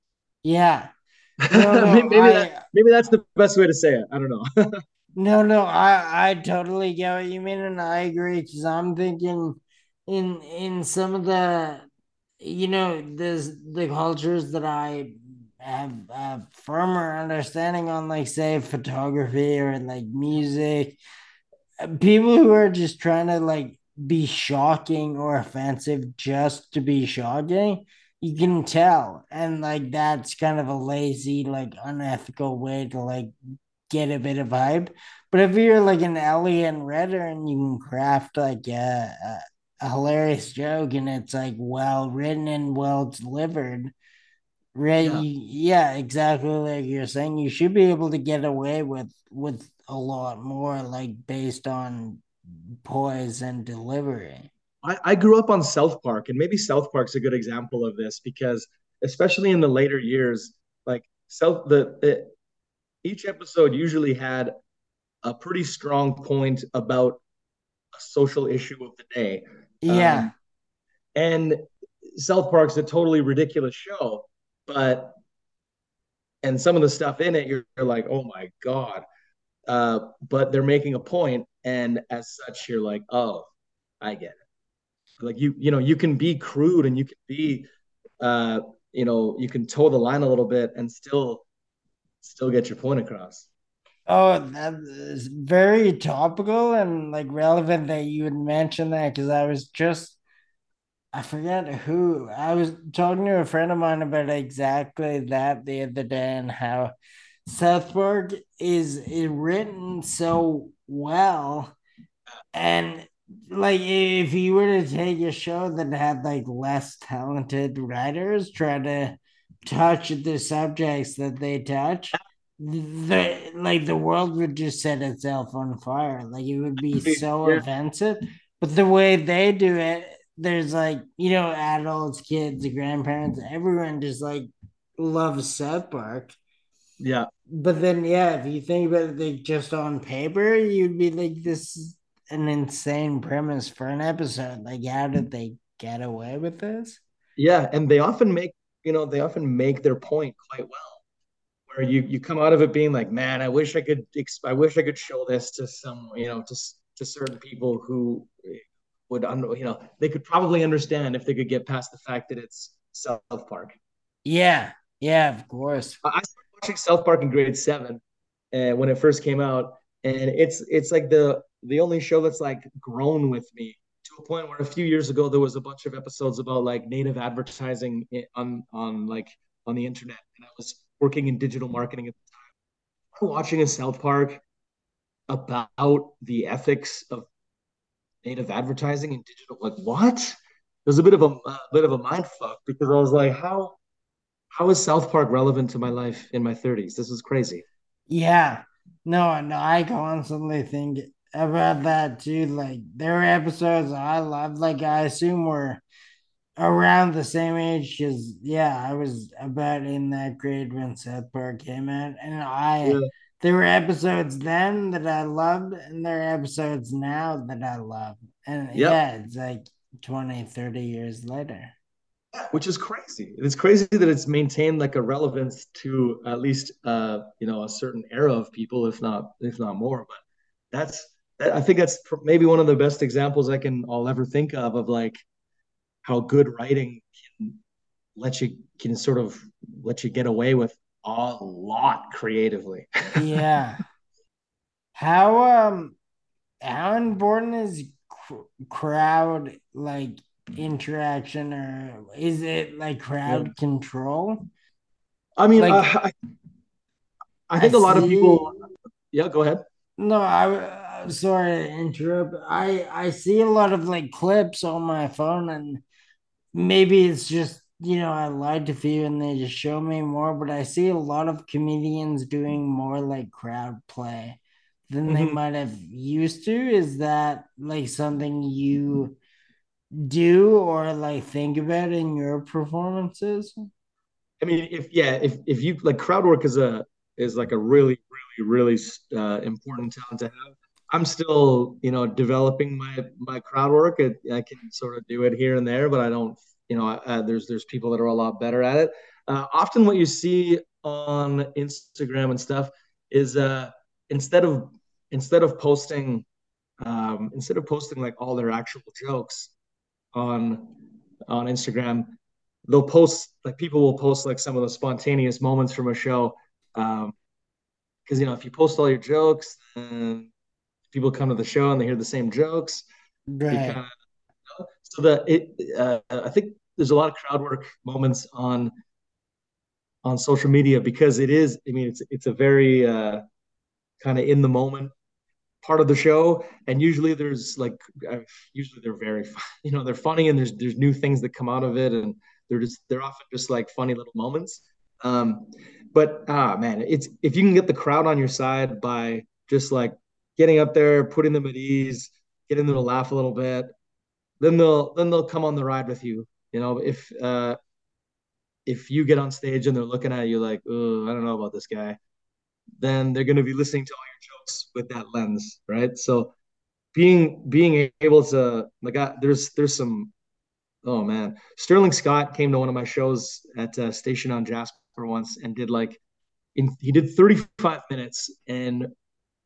Yeah. No, no, maybe, I, that, maybe that's the best way to say it. I don't know. no, no, I, I totally get what you mean, and I agree because I'm thinking in in some of the, you know, there's the cultures that I a firmer understanding on, like say photography or like music. People who are just trying to like be shocking or offensive just to be shocking you can tell and like that's kind of a lazy like unethical way to like get a bit of hype but if you're like an Elliot Redder and you can craft like a, a, a hilarious joke and it's like well written and well delivered right yeah. yeah exactly like you're saying you should be able to get away with with a lot more like based on poise and delivery. I, I grew up on South Park, and maybe South Park's a good example of this because, especially in the later years, like South the it, each episode usually had a pretty strong point about a social issue of the day. Yeah. Um, and South Park's a totally ridiculous show, but and some of the stuff in it, you're, you're like, oh my god. Uh, but they're making a point, and as such, you're like, oh, I get it. Like you, you know, you can be crude and you can be, uh, you know, you can toe the line a little bit and still, still get your point across. Oh, that is very topical and like relevant that you would mention that because I was just I forget who I was talking to a friend of mine about exactly that the other day and how South Park is, is written so well. And like if you were to take a show that had like less talented writers try to touch the subjects that they touch the like the world would just set itself on fire. Like it would be so yeah. offensive. But the way they do it there's like you know adults kids grandparents everyone just like loves south park. Yeah. But then yeah if you think about it like just on paper you'd be like this is an insane premise for an episode. Like how did they get away with this? Yeah and they often make you know they often make their point quite well where you you come out of it being like man i wish i could i wish i could show this to some you know to to certain people who would you know they could probably understand if they could get past the fact that it's South Park. Yeah, yeah, of course. I started watching South Park in grade seven, uh, when it first came out, and it's it's like the the only show that's like grown with me to a point where a few years ago there was a bunch of episodes about like native advertising on on like on the internet, and I was working in digital marketing at the time. Watching a South Park about the ethics of native advertising and digital. Like what? It was a bit of a, a bit of a mind fuck because I was like, how how is South Park relevant to my life in my 30s? This is crazy. Yeah. No, no, I constantly think about that too. Like there are episodes I love, like I assume we're around the same age because yeah, I was about in that grade when South Park came out, and I yeah there were episodes then that I loved, and there are episodes now that I love. And yep. yeah, it's like 20, 30 years later. Which is crazy. It's crazy that it's maintained like a relevance to at least uh, you know, a certain era of people, if not if not more. But that's I think that's maybe one of the best examples I can I'll ever think of of like how good writing can let you can sort of let you get away with a lot creatively. yeah. How um how important is cr- crowd like interaction or is it like crowd yeah. control? I mean, like, uh, I, I think I a lot see, of people. Yeah, go ahead. No, I uh, sorry to interrupt. I I see a lot of like clips on my phone, and maybe it's just you know, I lied to few and they just show me more, but I see a lot of comedians doing more like crowd play than mm-hmm. they might have used to. Is that like something you do or like think about in your performances? I mean, if yeah, if if you like crowd work is a is like a really really really uh, important talent to have. I'm still you know developing my my crowd work. I, I can sort of do it here and there, but I don't you know, uh, there's there's people that are a lot better at it. Uh, often, what you see on Instagram and stuff is uh, instead of instead of posting um, instead of posting like all their actual jokes on on Instagram, they'll post like people will post like some of the spontaneous moments from a show. Um, because you know if you post all your jokes, then people come to the show and they hear the same jokes. Right. So that it, uh, I think there's a lot of crowd work moments on on social media because it is. I mean, it's it's a very uh, kind of in the moment part of the show, and usually there's like usually they're very you know they're funny and there's there's new things that come out of it and they're just they're often just like funny little moments. Um, but ah man, it's if you can get the crowd on your side by just like getting up there, putting them at ease, getting them to laugh a little bit, then they'll then they'll come on the ride with you. You know, if uh, if you get on stage and they're looking at you like, oh, I don't know about this guy, then they're going to be listening to all your jokes with that lens, right? So being being able to like, I, there's there's some, oh man, Sterling Scott came to one of my shows at uh, Station on Jasper once and did like in, he did 35 minutes and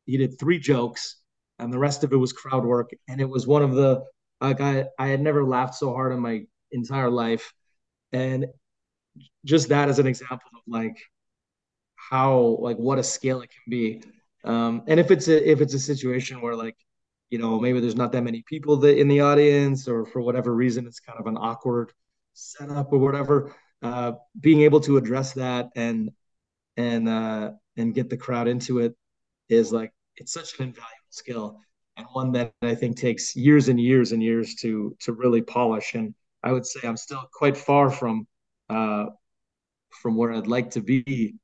he did three jokes and the rest of it was crowd work and it was one of the like I, I had never laughed so hard in my entire life. And just that as an example of like how like what a scale it can be. Um and if it's a if it's a situation where like you know maybe there's not that many people that in the audience or for whatever reason it's kind of an awkward setup or whatever uh being able to address that and and uh and get the crowd into it is like it's such an invaluable skill and one that I think takes years and years and years to to really polish. And I would say I'm still quite far from uh, from where I'd like to be.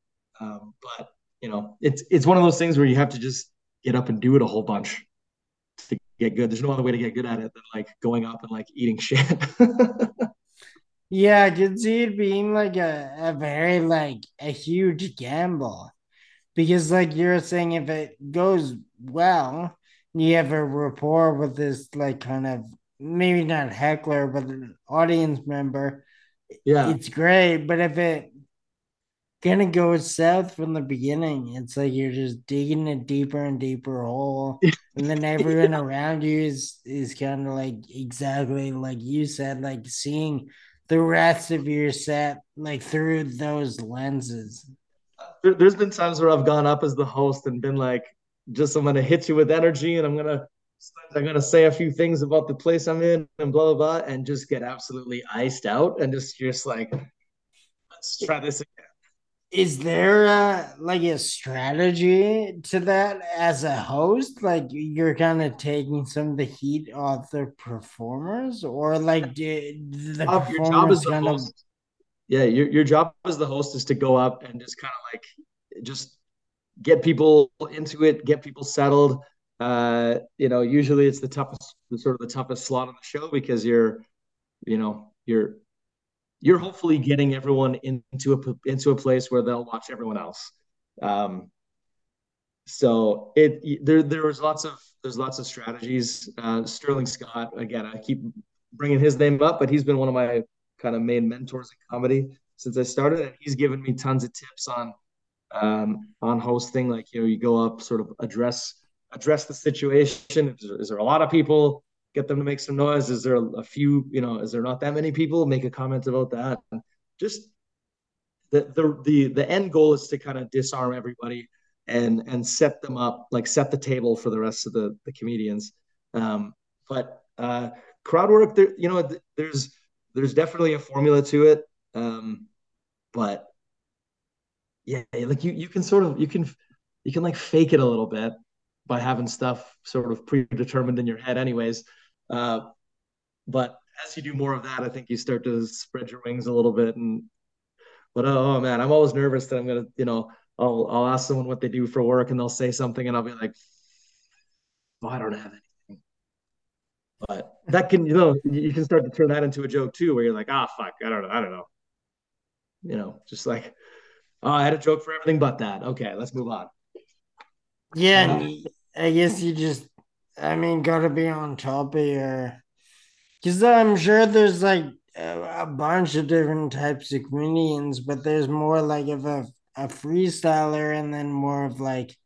Um, but you know, it's it's one of those things where you have to just get up and do it a whole bunch to get good. There's no other way to get good at it than like going up and like eating shit. yeah, I could see it being like a, a very like a huge gamble. Because like you're saying if it goes well, you have a rapport with this like kind of maybe not heckler but an audience member yeah it's great but if it kind of goes south from the beginning it's like you're just digging a deeper and deeper hole and then everyone yeah. around you is is kind of like exactly like you said like seeing the rest of your set like through those lenses there, has been times where i've gone up as the host and been like just I'm gonna hit you with energy and I'm gonna I'm gonna say a few things about the place I'm in and blah blah blah and just get absolutely iced out and just just like let's try this again. Is there a, like a strategy to that as a host? Like you're kind of taking some of the heat off the performers, or like did the performers your job is kind of... Yeah, your your job as the host is to go up and just kind of like just get people into it, get people settled. Uh, you know, usually it's the toughest, sort of the toughest slot on the show because you're, you know, you're you're hopefully getting everyone into a into a place where they'll watch everyone else. Um, so it there there was lots of there's lots of strategies. Uh, Sterling Scott again, I keep bringing his name up, but he's been one of my kind of main mentors in comedy since I started, and he's given me tons of tips on um, on hosting. Like you know, you go up, sort of address address the situation. Is there, is there a lot of people? Get them to make some noise. Is there a, few? You know, is there not that many people? Make a comment about that. Just the the the the end goal is to kind of disarm everybody and and set them up, like set the table for the rest of the the comedians. Um, but uh, crowd work, there, you know, there's there's definitely a formula to it. Um, but yeah, like you you can sort of you can you can like fake it a little bit by having stuff sort of predetermined in your head, anyways. Uh, but as you do more of that, I think you start to spread your wings a little bit. And but oh, oh man, I'm always nervous that I'm gonna, you know, I'll I'll ask someone what they do for work, and they'll say something, and I'll be like, oh, I don't have anything. But that can, you know, you can start to turn that into a joke too, where you're like, ah, fuck, I don't know, I don't know. You know, just like Oh, I had a joke for everything but that. Okay, let's move on. Yeah, uh, I guess you just, I mean, got to be on top of your. Because I'm sure there's like a, a, bunch of different types of comedians, but there's more like of a, a freestyler and then more of like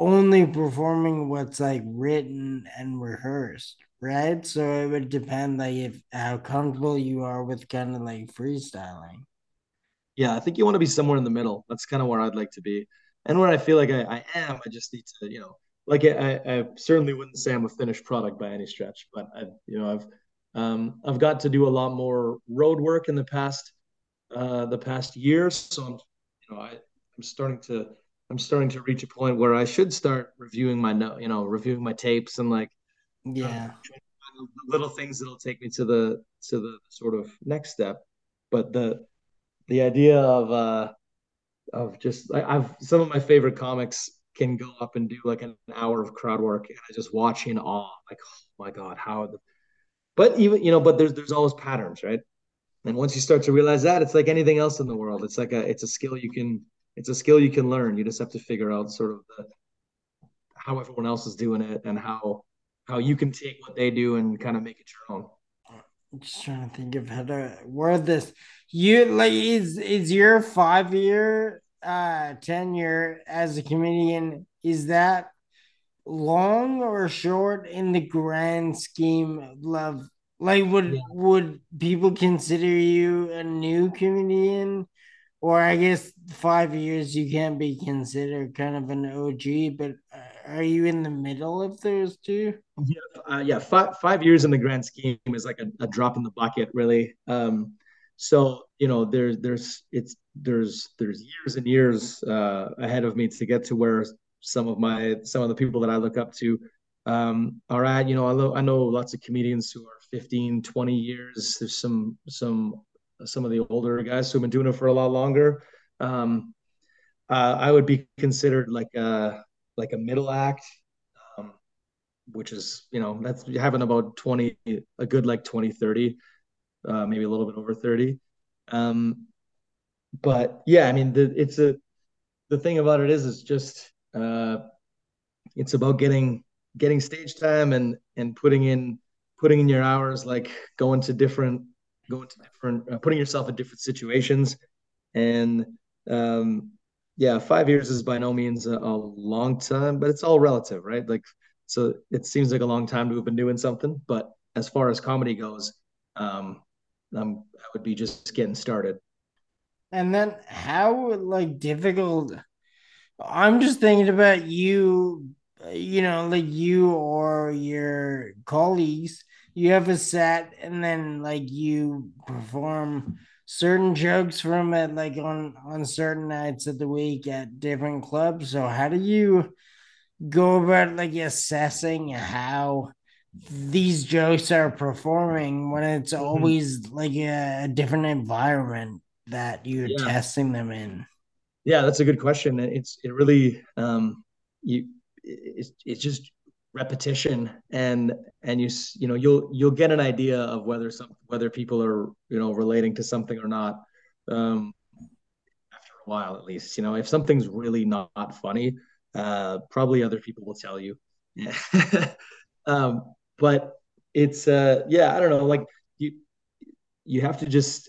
only performing what's like written and rehearsed, right? So it would depend like if how comfortable you are with kind of like freestyling yeah, I think you want to be somewhere in the middle. That's kind of where I'd like to be, and where I feel like I, I am. I just need to, you know, like I, I certainly wouldn't say I'm a finished product by any stretch, but I, you know, I've um, I've got to do a lot more road work in the past uh, the past year, so I'm, you know, I, I'm starting to I'm starting to reach a point where I should start reviewing my note, you know, reviewing my tapes and like yeah, little things that'll take me to the to the sort of next step. But the the idea of uh of just I, I've some of my favorite comics can go up and do like an hour of crowd work and I just watch in awe like oh my god how the but even you know but there's there's always patterns right? And once you start to realize that it's like anything else in the world. It's like a it's a skill you can it's a skill you can learn. You just have to figure out sort of the how everyone else is doing it and how how you can take what they do and kind of make it your own I'm just trying to think of how to word this. You like is is your five year uh, tenure as a comedian, is that long or short in the grand scheme of love? like would Yeah. would people consider you a new comedian? Or I guess five years you can't be considered kind of an OG, but uh, are you in the middle of those two? Yeah, uh, yeah. Five five years in the grand scheme is like a, a drop in the bucket, really. Um, so you know, there's there's it's there's there's years and years uh, ahead of me to get to where some of my some of the people that I look up to um, are at. You know, I know I know lots of comedians who are 15, 20 years. There's some some some of the older guys who've been doing it for a lot longer. Um, uh, I would be considered like a like a middle act. Um, which is you know that's having about 20 a good like 20 30 uh, maybe a little bit over 30 um but yeah i mean the, it's a the thing about it is it's just uh it's about getting getting stage time and and putting in putting in your hours like going to different going to different uh, putting yourself in different situations and um yeah five years is by no means a, a long time but it's all relative right like so it seems like a long time to have been doing something but as far as comedy goes um I'm, i would be just getting started And then how like difficult I'm just thinking about you, you know, like you or your colleagues. You have a set, and then like you perform certain jokes from it, like on on certain nights of the week at different clubs. So how do you go about like assessing how these jokes are performing when it's Mhm. always like a, a different environment that you're yeah testing them in? Yeah, that's a good question. It's it really um you it's it's just repetition and and you you know you'll you'll get an idea of whether some whether people are you know relating to something or not um after a while at least. You know if something's really not, not funny uh probably other people will tell you. Yeah um but it's uh yeah I don't know like you you have to just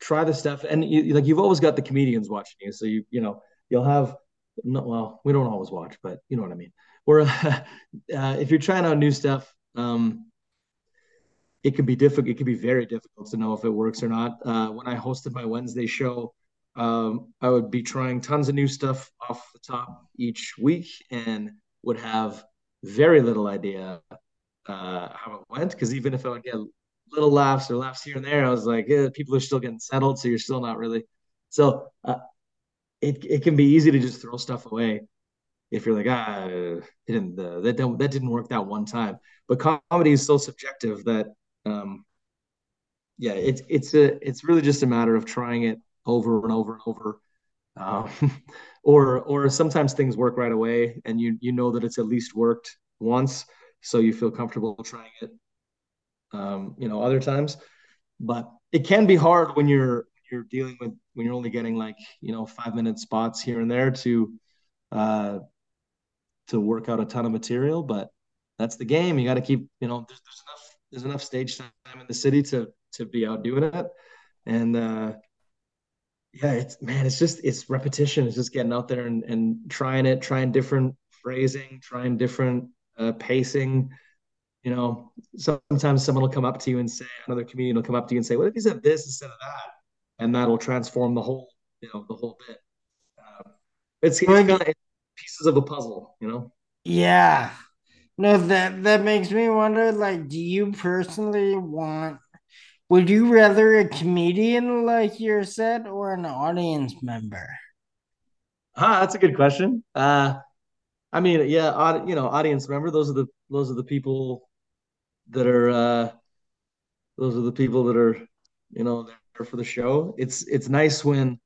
try the stuff. And you, like you've always got the comedians watching you so you you know you'll have no well we don't always watch but you know what i mean or uh, if you're trying out new stuff um it can be difficult it can be very difficult to know if it works or not uh when i hosted my wednesday show um i would be trying tons of new stuff off the top each week and would have very little idea uh how it went because even if i would get little laughs or laughs here and there. I was like, yeah, people are still getting settled, so you're still not really. So uh, it it can be easy to just throw stuff away if you're like, ah, didn't uh, that don't, that didn't work that one time. But comedy is so subjective that um, yeah, it's it's a it's really just a matter of trying it over and over and over. Um, or or sometimes things work right away and you you know that it's at least worked once so you feel comfortable trying it um, you know other times but it can be hard when you're you're dealing with when you're only getting like you know five minute spots here and there to uh to work out a ton of material but that's the game you got to keep you know there's, there's enough there's enough stage time in the city to to be out doing it and uh yeah it's man it's just it's repetition it's just getting out there and and trying it trying different phrasing trying different uh pacing you know, sometimes someone will come up to you and say, another comedian will come up to you and say, "What if you said this instead of that?" And that'll transform the whole, you know, the whole bit. Um, it's it's kind of pieces of a puzzle, you know. Yeah. No, that that makes me wonder, like, do you personally want would you rather a comedian like your set or an audience member? Ah, that's a good question. Uh, I mean, yeah, aud- you know, audience member. Those are the those are the people that are uh, those are the people that are, you know, there for the show. It's it's nice when,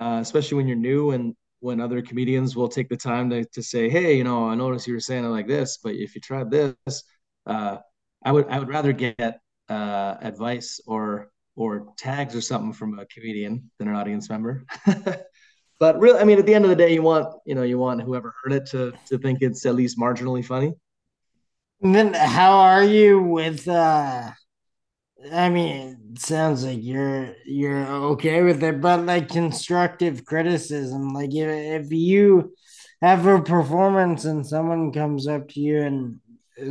uh, especially when you're new and when other comedians will take the time to to say, hey, you know, I noticed you were saying it like this, but if you tried this, uh, I would I would rather get uh, advice or or tags or something from a comedian than an audience member. but really, I mean, at the end of the day, you want you know you want whoever heard it to to think it's at least marginally funny. And then how are you with uh I mean, it sounds like you're you're okay with it, but like constructive criticism, like if, if you have a performance and someone comes up to you and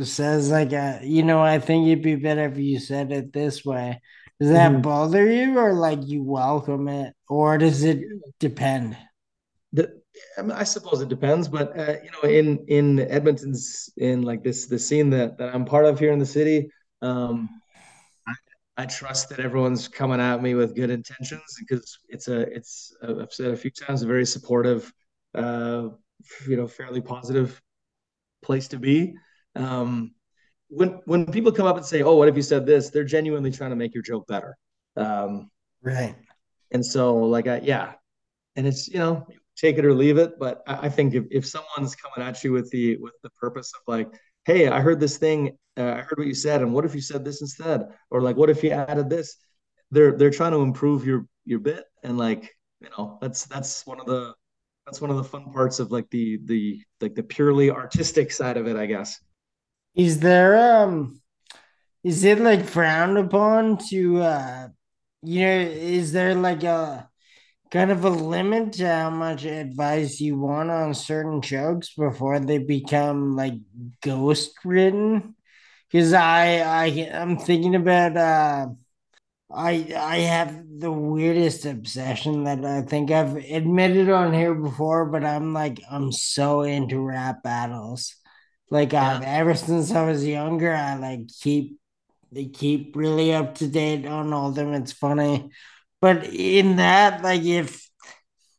says like, uh, you know, I think it'd be better if you said it this way. Does that Mhm. bother you, or like you welcome it, or does it depend? The, I, mean, I suppose it depends, but uh, you know, in in Edmonton's in like this the scene that that I'm part of here in the city, um, I, trust that everyone's coming at me with good intentions because it's a it's uh, I've said a few times a very supportive, uh, you know, fairly positive place to be. Um, when when people come up and say, "Oh, what if you said this?" They're genuinely trying to make your joke better. Um, Right. and so, like, I, yeah, and it's you know take it or leave it but i, I think if, if someone's coming at you with the with the purpose of like hey i heard this thing uh, i heard what you said and what if you said this instead? Or like what if you added this? They're they're trying to improve your your bit and like you know that's that's one of the that's one of the fun parts of like the the like the purely artistic side of it i guess. Is there um is it like frowned upon to uh you know, is there like a kind of a limit to how much advice you want on certain jokes before they become like ghost written? Because I I I'm thinking about uh I I have the weirdest obsession that I think I've admitted on here before, but I'm like I'm so into rap battles. Like yeah I've ever since I was younger, I like keep they keep really up to date on all of them. It's funny. But in that, like if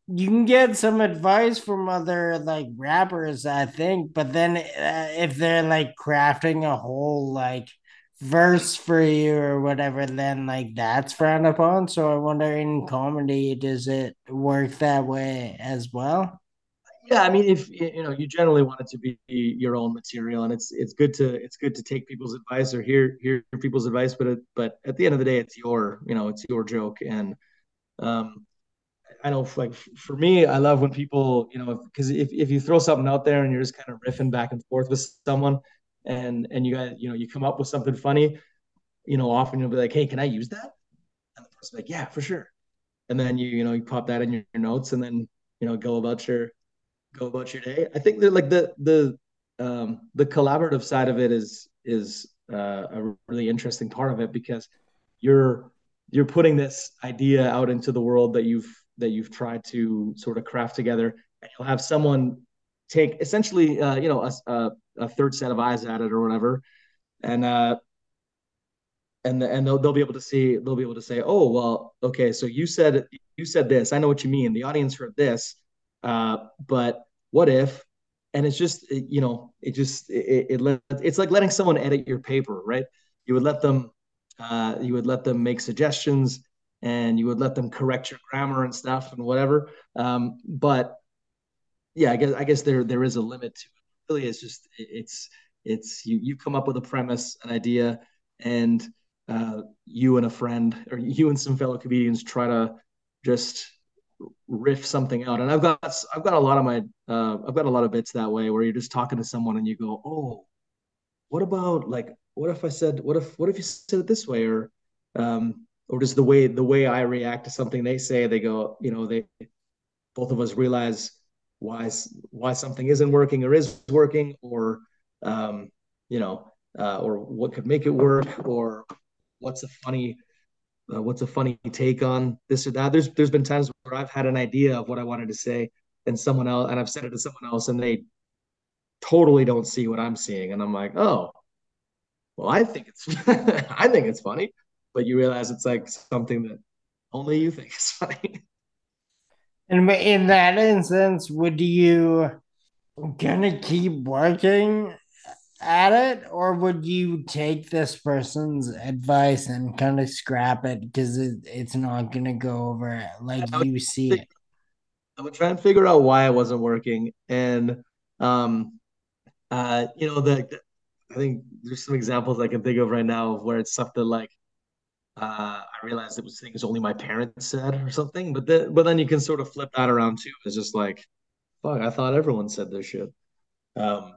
you can get some advice from other like rappers, I think, but then uh, if they're like crafting a whole like verse for you or whatever, then like that's frowned upon. So I wonder in comedy, does it work that way as well? Yeah i mean if you know you generally want it to be your own material and it's it's good to it's good to take people's advice or hear hear people's advice but it, but at the end of the day it's your you know it's your joke and um I know, like for me, I love when people, you know, because if, if you throw something out there and you're just kind of riffing back and forth with someone, and and you got, you know, you come up with something funny, you know, often you'll be like, "Hey, can I use that?" And the person's like, "Yeah, for sure." And then you, you know, you pop that in your, your notes, and then you know, go about your go about your day. I think that like the the um, the collaborative side of it is is uh, a really interesting part of it because you're you're putting this idea out into the world that you've that you've tried to sort of craft together, and you'll have someone take essentially uh, you know a, a, a, third set of eyes at it or whatever, and uh, and and they'll they'll be able to see they'll be able to say, oh well, okay, so you said you said this, I know what you mean. The audience heard this, uh, but what if? And it's just you know it just it, it, it it's like letting someone edit your paper, right? You would let them uh, you would let them make suggestions and you would let them correct your grammar and stuff and whatever. Um, but yeah, I guess I guess there there is a limit to it. Really, it's just it's it's you you come up with a premise, an idea, and uh, you and a friend or you and some fellow comedians try to just riff something out. And I've got I've got a lot of my uh, I've got a lot of bits that way where you're just talking to someone and you go, oh, what about like what if I said what if what if you said it this way or um, or just the way the way I react to something they say, they go, you know, they both of us realize why why something isn't working or is working, or um, you know, uh, or what could make it work, or what's a funny uh, what's a funny take on this or that. There's there's been times where I've had an idea of what I wanted to say, and someone else, and I've said it to someone else, and they totally don't see what I'm seeing, and I'm like, oh, well, I think it's I think it's funny, but you realize it's like something that only you think is funny. And in that instance, would you gonna keep working at it, or would you take this person's advice and kind of scrap it because it, it's not gonna go over like you see it? I would try and figure out why it wasn't working, and um, uh, you know, the, the I think there's some examples I can think of right now of where it's something like uh, I realized it was things only my parents said or something, but then but then you can sort of flip that around too. It's just like, fuck, I thought everyone said this shit. Um,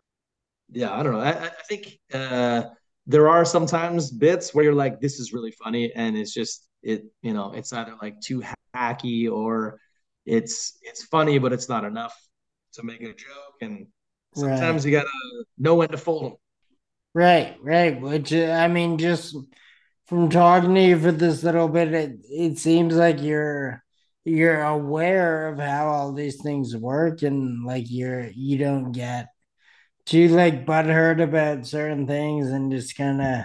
yeah, I don't know. I, I think uh, there are sometimes bits where you're like, this is really funny, and it's just it, you know, it's either like too hacky or it's it's funny, but it's not enough to make a joke, and sometimes right. you gotta know when to fold them. Right, right. Which I mean, just from talking to you for this little bit, it it seems like you're you're aware of how all these things work, and like you're you don't get too like butthurt about certain things, and just kind of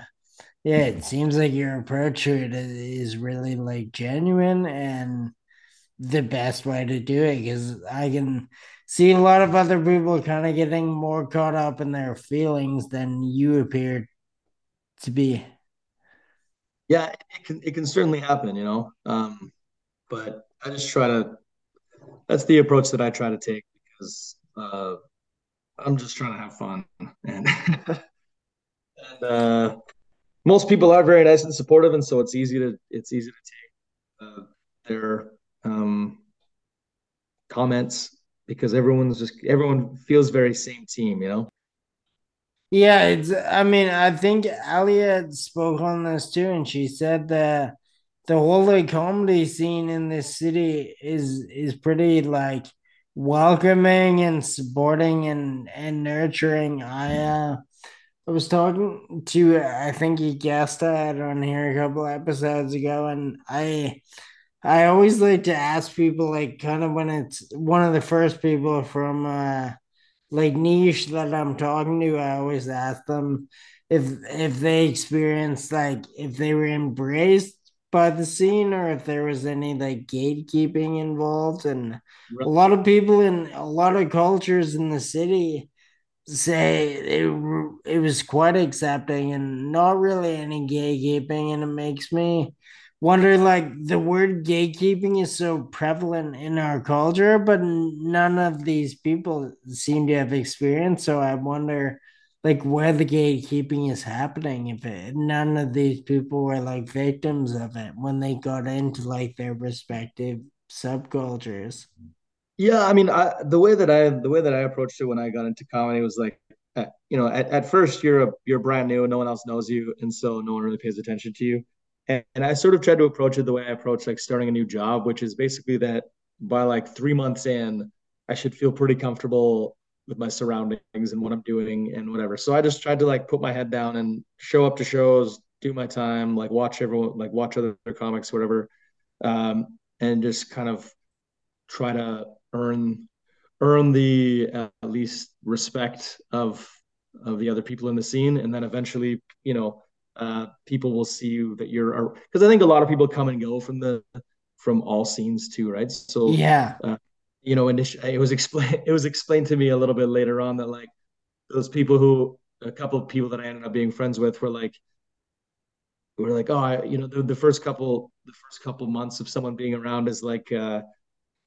yeah. It seems like your approach to it is really like genuine and the best way to do it because I can see a lot of other people kind of getting more caught up in their feelings than you appear to be. Yeah, it can it can certainly happen, you know. Um, but I just try to. That's the approach that I try to take because uh, I'm just trying to have fun, and, and uh, most people are very nice and supportive, and so it's easy to it's easy to take uh, their um, comments because everyone's just everyone feels very same team, you know. Yeah, it's. I mean, I think Elliot spoke on this too, and she said that the whole like comedy scene in this city is is pretty like welcoming and supporting and and nurturing. I uh, I was talking to I think he guessed that on here a couple episodes ago, and I I always like to ask people like kind of when it's one of the first people from uh like niche that I'm talking to, I always ask them if if they experienced like if they were embraced by the scene or if there was any like gatekeeping involved. And a lot of people in a lot of cultures in the city say it, it was quite accepting and not really any gatekeeping. And it makes me wonder like the word gatekeeping is so prevalent in our culture but none of these people seem to have experience so i wonder like where the gatekeeping is happening if it, none of these people were like victims of it when they got into like their respective subcultures. Yeah i mean I, the way that i the way that i approached it when i got into comedy was like you know at, at first you're a, you're brand new and no one else knows you and so no one really pays attention to you. And, and I sort of tried to approach it the way I approach like starting a new job, which is basically that by like three months in, I should feel pretty comfortable with my surroundings and what I'm doing and whatever. So I just tried to like put my head down and show up to shows, do my time, like watch everyone, like watch other comics, whatever, um, and just kind of try to earn earn the uh, at least respect of of the other people in the scene, and then eventually, you know, uh, people will see you that you're because I think a lot of people come and go from the from all scenes too, right? So yeah, uh, you know, initially it was explained it was explained to me a little bit later on that like those people who a couple of people that I ended up being friends with were like were like oh I, you know the, the first couple the first couple months of someone being around is like uh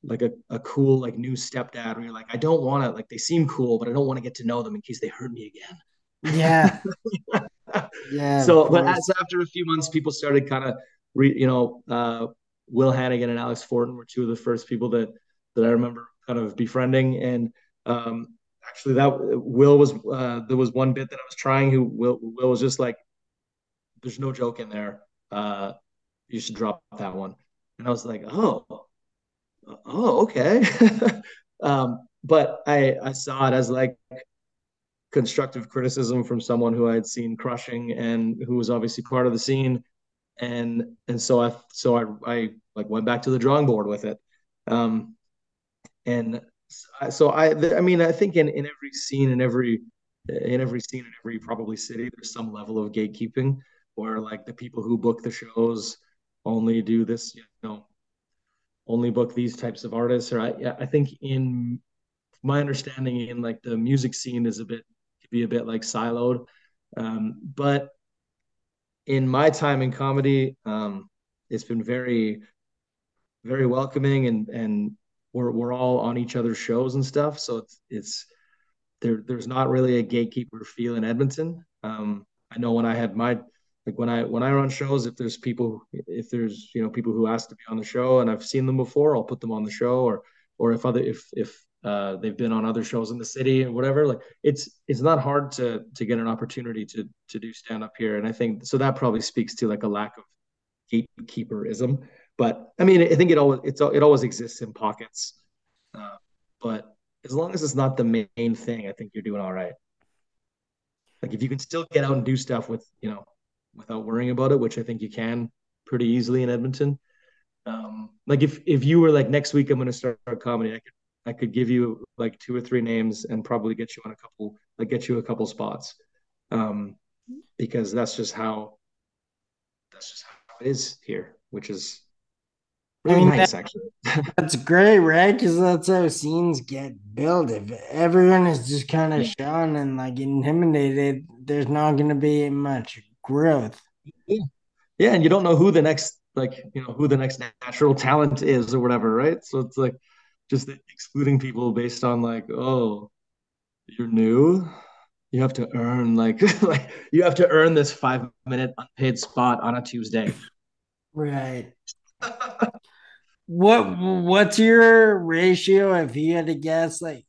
like a, a cool like new stepdad where you're like I don't want to like they seem cool but I don't want to get to know them in case they hurt me again yeah yeah. So, but as after a few months, people started kind of, re, you know, uh, Will Hannigan and Alex Fortin were two of the first people that that I remember kind of befriending. And um, actually, that Will was uh, there was one bit that I was trying. Who Will Will was just like, "There's no joke in there. Uh, you should drop that one." And I was like, "Oh, oh, okay." um, but I I saw it as like constructive criticism from someone who I had seen crushing and who was obviously part of the scene. And and so I so I I like went back to the drawing board with it. Um, and so I I mean I think in in every scene in every in every scene in every probably city there's some level of gatekeeping where like the people who book the shows only do this you know only book these types of artists or I I think in my understanding in like the music scene is a bit could be a bit like siloed. Um, but in my time in comedy, um, it's been very, very welcoming, and and we're we're all on each other's shows and stuff. So it's it's there. There's not really a gatekeeper feel in Edmonton. Um, I know when I had my like when I when I run shows, if there's people if there's you know people who ask to be on the show and I've seen them before, I'll put them on the show, or or if other if if uh, they've been on other shows in the city and whatever. Like it's it's not hard to to get an opportunity to to do stand up here, and I think so that probably speaks to like a lack of gatekeeperism. But I mean, I think it always it's it always exists in pockets. Uh, but as long as it's not the main thing, I think you're doing all right. Like if you can still get out and do stuff with you know without worrying about it, which I think you can pretty easily in Edmonton. Um, like if if you were like next week I'm going to start comedy, I could I could give you like two or three names and probably get you on a couple like get you a couple spots, um, because that's just how that's just how it is here, which is really I mean, nice that, actually. that's great, right? Because that's how scenes get built. If everyone is just kind of yeah. shown and like intimidated, there's not going to be much growth. Yeah. yeah, and you don't know who the next like you know who the next natural talent is or whatever, right? So it's like just excluding people based on like, oh, you're new, you have to earn like like you have to earn this five minute unpaid spot on a Tuesday. Right. what what's your ratio if you had to guess like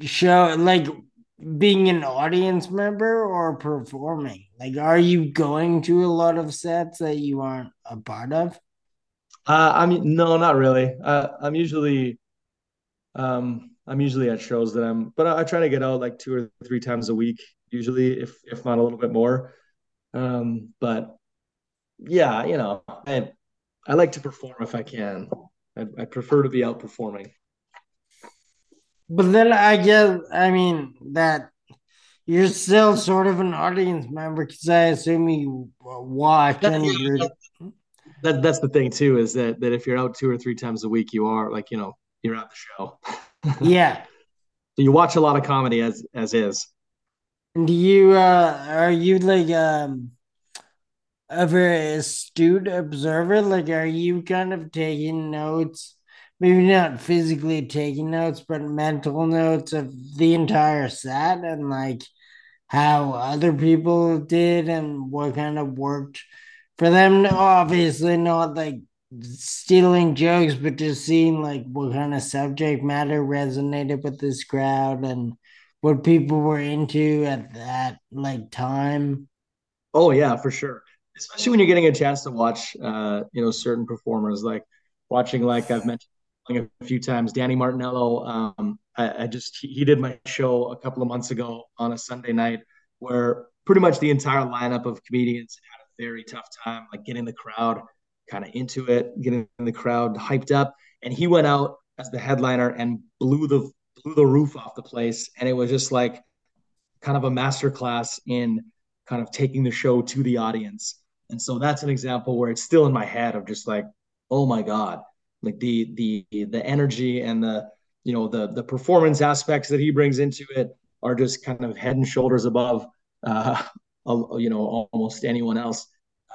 show like being an audience member or performing? Like, are you going to a lot of sets that you aren't a part of? Uh, I mean, no, not really. Uh, I'm usually, um, I'm usually at shows that I'm, but I, I, try to get out like two or three times a week, usually, if if not a little bit more. Um, but yeah, you know, I I like to perform if I can. I, I prefer to be out performing. But then I guess I mean that you're still sort of an audience member because I assume you watch and you're. That, that's the thing too is that that if you're out two or three times a week, you are like you know you're at the show. yeah. So you watch a lot of comedy as as is. And do you uh are you like um a very astute observer? Like are you kind of taking notes? maybe not physically taking notes, but mental notes of the entire set and like how other people did and what kind of worked for them. Obviously, not like stealing jokes, but just seeing like what kind of subject matter resonated with this crowd and what people were into at that like time. Oh yeah, for sure. Especially when you're getting a chance to watch, uh, you know, certain performers like watching, like I've mentioned a few times. Danny Martinello, um, I, I, just he, he, did my show a couple of months ago on a Sunday night, where pretty much the entire lineup of comedians had a very tough time, like getting the crowd kind of into it, getting the crowd hyped up, and he went out as the headliner and blew the blew the roof off the place, and it was just like kind of a masterclass in kind of taking the show to the audience. And so that's an example where it's still in my head of just like, oh my god, like the the the energy and the you know the the performance aspects that he brings into it are just kind of head and shoulders above uh, you know almost anyone else.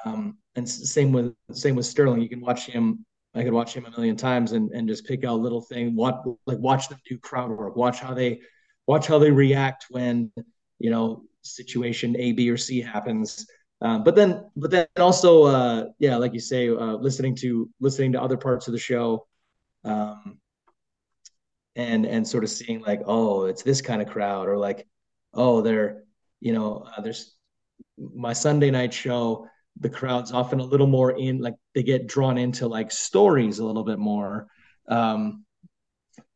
Um, and same with same with Sterling. You can watch him. I could watch him a million times and and just pick out little thing. What like watch them do crowd work. Watch how they watch how they react when you know situation A, B, or C happens. Um, but then, but then also, uh, yeah, like you say, uh, listening to listening to other parts of the show, um, and and sort of seeing like, oh, it's this kind of crowd, or like, oh, they're, you know, uh, there's my Sunday night show. The crowd's often a little more in, like they get drawn into like stories a little bit more. Um,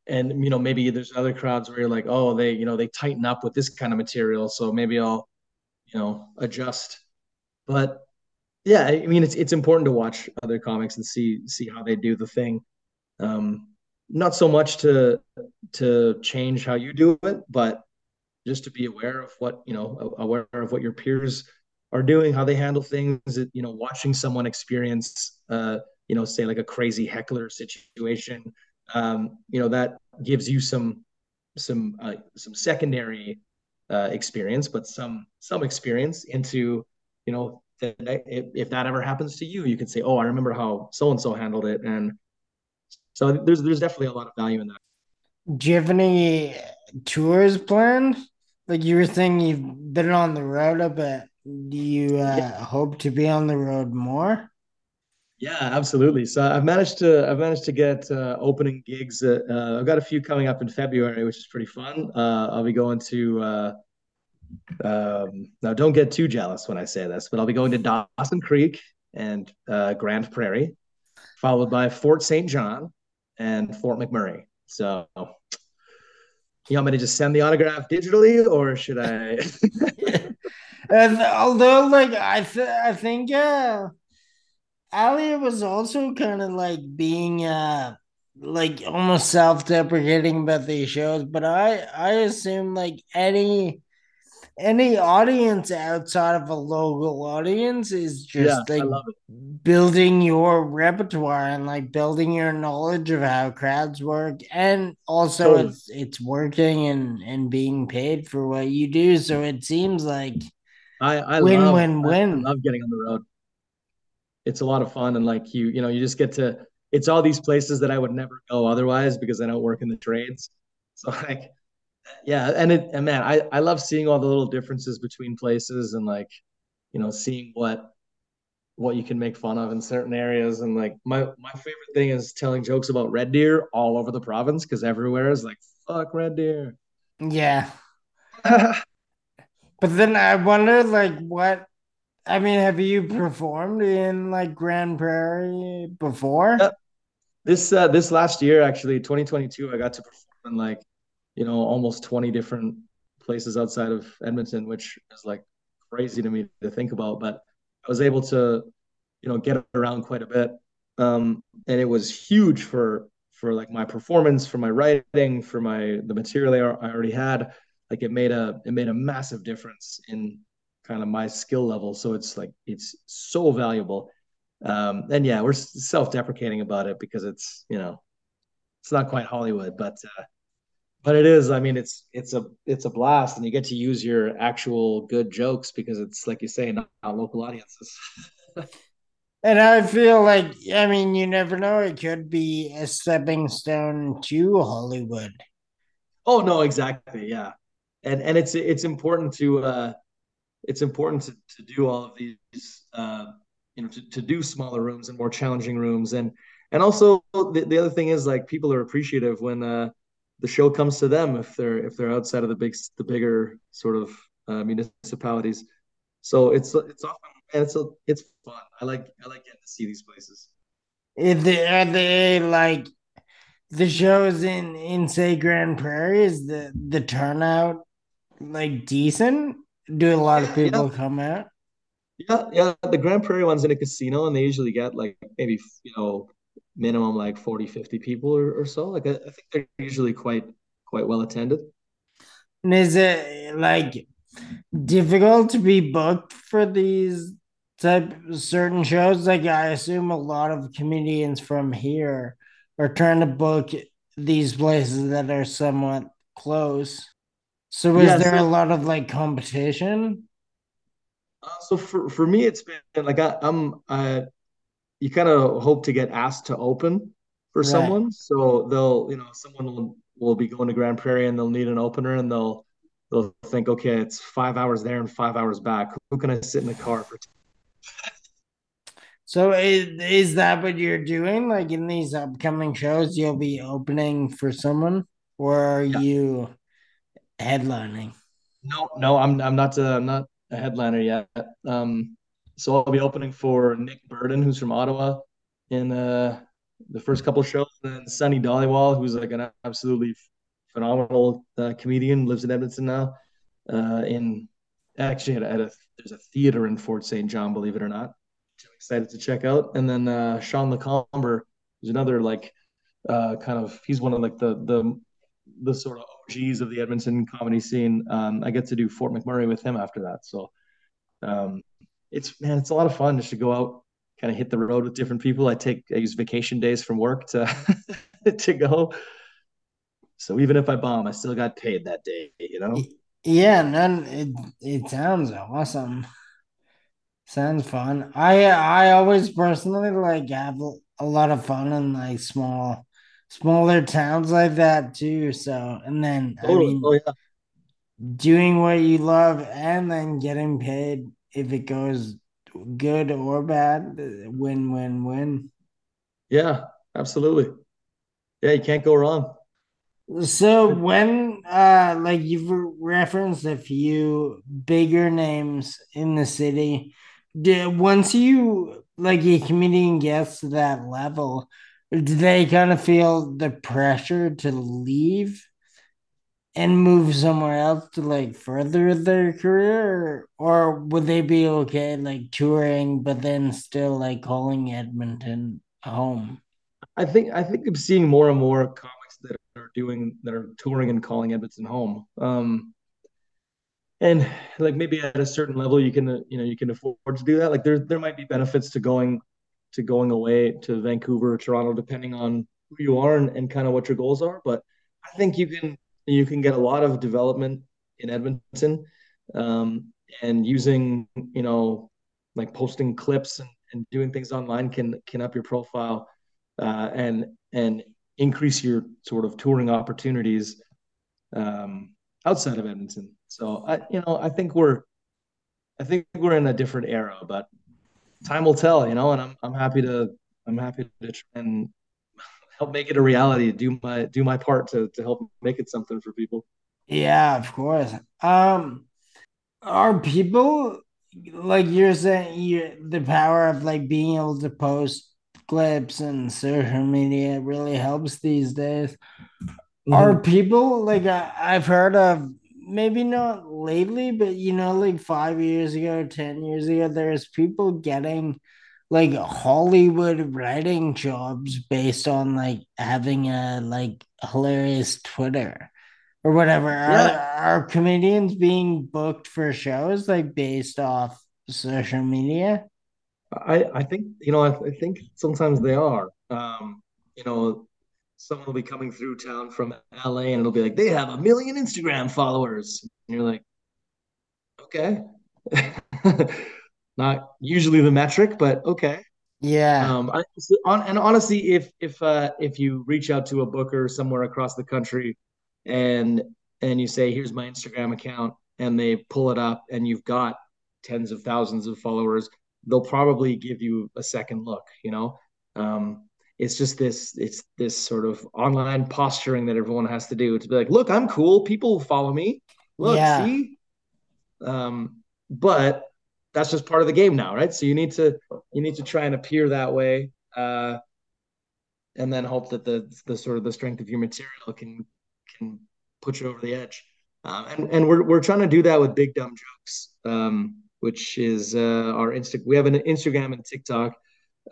and you know maybe there's other crowds where you're like oh they you know they tighten up with this kind of material so maybe i'll you know adjust but yeah, I mean, it's it's important to watch other comics and see see how they do the thing. Um, not so much to to change how you do it, but just to be aware of what you know, aware of what your peers are doing, how they handle things. You know, watching someone experience, uh, you know, say like a crazy heckler situation. Um, you know, that gives you some some uh, some secondary uh, experience, but some some experience into you know, that if, that ever happens to you, you can say, "Oh, I remember how so and so handled it," and so there's there's definitely a lot of value in that. Do you have any tours planned? Like you were saying, you've been on the road a bit. Do you uh, yeah. hope to be on the road more? Yeah, absolutely. So I've managed to I've managed to get uh, opening gigs. uh, I've got a few coming up in February, which is pretty fun. Uh, I'll be going to uh, um, now. Don't get too jealous when I say this, but I'll be going to Dawson Creek and uh, Grande Prairie, followed by Fort St. John and Fort McMurray. So you want me to just send the autograph digitally, or should I? and although, like I, th- I think, uh, Elliot was also kind of like being, uh, like almost self-deprecating about these shows, but I, I assume like any any audience outside of a local audience is just yeah, like building your repertoire and like building your knowledge of how crowds work. And also totally. it's it's working and and being paid for what you do. So it seems like i i win love, win win. I love getting on the road. It's a lot of fun and like you you know you just get to it's all these places that i would never go otherwise because i don't work in the trades. So like yeah, and it and man, I I love seeing all the little differences between places and like, you know, seeing what what you can make fun of in certain areas. And like my my favorite thing is telling jokes about red deer all over the province because everywhere is like fuck red deer. Yeah. but then I wonder like what I mean, have you performed in like Grande Prairie before? This uh this last year actually, 2022, I got to perform in like you know, almost 20 different places outside of Edmonton, which is like crazy to me to think about. But I was able to, you know, get around quite a bit. Um, and it was huge for for like my performance, for my writing, for my the material I already had. Like it made a it made a massive difference in kind of my skill level. So it's like it's so valuable. Um, and yeah, we're self-deprecating about it because it's you know it's not quite Hollywood, but uh, but it is i mean it's it's a it's a blast and you get to use your actual good jokes because it's like you say not, not local audiences. And i feel like i mean you never know it could be a stepping stone to hollywood. Oh no exactly yeah. And and it's it's important to uh it's important to, to do all of these uh you know to, to do smaller rooms and more challenging rooms. And and also the, the other thing is like people are appreciative when uh the show comes to them if they're if they're outside of the big the bigger sort of uh, municipalities. So it's it's often and it's a, it's fun. I like I like getting to see these places. Is they, are they like the shows in in say Grande Prairie? Is the the turnout like decent? Do a lot of people yeah. come out? Yeah, yeah. The Grande Prairie one's in a casino, and they usually get like maybe you know minimum like 40 50 people or, or so. Like I, I, think they're usually quite quite well attended. And is it like difficult to be booked for these type certain shows? Like i assume a lot of comedians from here are trying to book these places that are somewhat close. So is yeah, there so, a lot of like competition? Uh, so for, for me it's been like I, i'm uh, you kind of hope to get asked to open for right. someone. So they'll, you know, someone will, will be going to Grande Prairie and they'll need an opener and they'll they'll think, okay, it's five hours there and five hours back. Who can I sit in the car for? so is, is that what you're doing? Like in these upcoming shows, you'll be opening for someone, or are yeah. you headlining? No, no, I'm I'm not. Uh, I'm not a headliner yet. Um, so I'll be opening for Nick Burden, who's from Ottawa, in uh, the first couple shows. And then Sunny Dhaliwal, who's like an absolutely phenomenal uh, comedian, lives in Edmonton now. Uh, in actually at, at, a there's a theater in Fort St. John, believe it or not. I'm excited to check out. And then uh, Sean Lecomber, who's another like uh, kind of he's one of like the the the sort of OGs of the Edmonton comedy scene. Um, I get to do Fort McMurray with him after that. So um, it's man, it's a lot of fun just to go out, kind of hit the road with different people. I take I use vacation days from work to to go. So even if I bomb, I still got paid that day, you know? Yeah, none it it sounds awesome. Sounds fun. I I always personally like have a lot of fun in like small smaller towns like that too. So and then I mean oh, yeah. doing what you love and then getting paid if it goes good or bad. Win, win, win. Yeah, absolutely. Yeah, you can't go wrong. So when uh like you've referenced a few bigger names in the city, did, once you like a comedian gets to that level, do they kind of feel the pressure to leave and move somewhere else to like further their career or, would they be okay like touring but then still like calling Edmonton home? I think I think I'm seeing more and more comics that are doing that are touring and calling Edmonton home. Um, and like maybe at a certain level, you can you know you can afford to do that. Like there there might be benefits to going to going away to Vancouver or Toronto, depending on who you are and, and kind of what your goals are. But I think you can you can get a lot of development in Edmonton, um, and using you know like posting clips and, and doing things online can can up your profile uh, and and increase your sort of touring opportunities um, outside of Edmonton. So I, you know, I think we're, I think we're in a different era, but time will tell. You know, and I'm I'm happy to I'm happy to try and help make it a reality. Do my do my part to to help make it something for people. Yeah, of course. Um, are people like you're saying you the power of like being able to post clips and social media really helps these days. Mm-hmm. Are people like I, I've heard of maybe not lately, but you know, like five years ago, ten years ago, there's people getting like Hollywood writing jobs based on like having a like hilarious Twitter or whatever. Yeah. Are, are comedians being booked for shows like based off social media? I, I think you know I, I think sometimes they are. Um, you know, someone will be coming through town from LA and it'll be like they have a million Instagram followers, and you're like, okay, not usually the metric, but okay. Yeah. Um, I, on, and honestly, if if uh, if you reach out to a booker somewhere across the country, and and you say, "Here's my Instagram account," and they pull it up, and you've got tens of thousands of followers, they'll probably give you a second look. You know, um, it's just this it's this sort of online posturing that everyone has to do to be like, look, I'm cool. People follow me. Look, yeah. see. Um, but that's just part of the game now, right? So you need to you need to try and appear that way, uh, and then hope that the the sort of the strength of your material can can put you over the edge. Um, and and we're we're trying to do that with big dumb jokes. Um, which is uh, our Insta. We have an Instagram and TikTok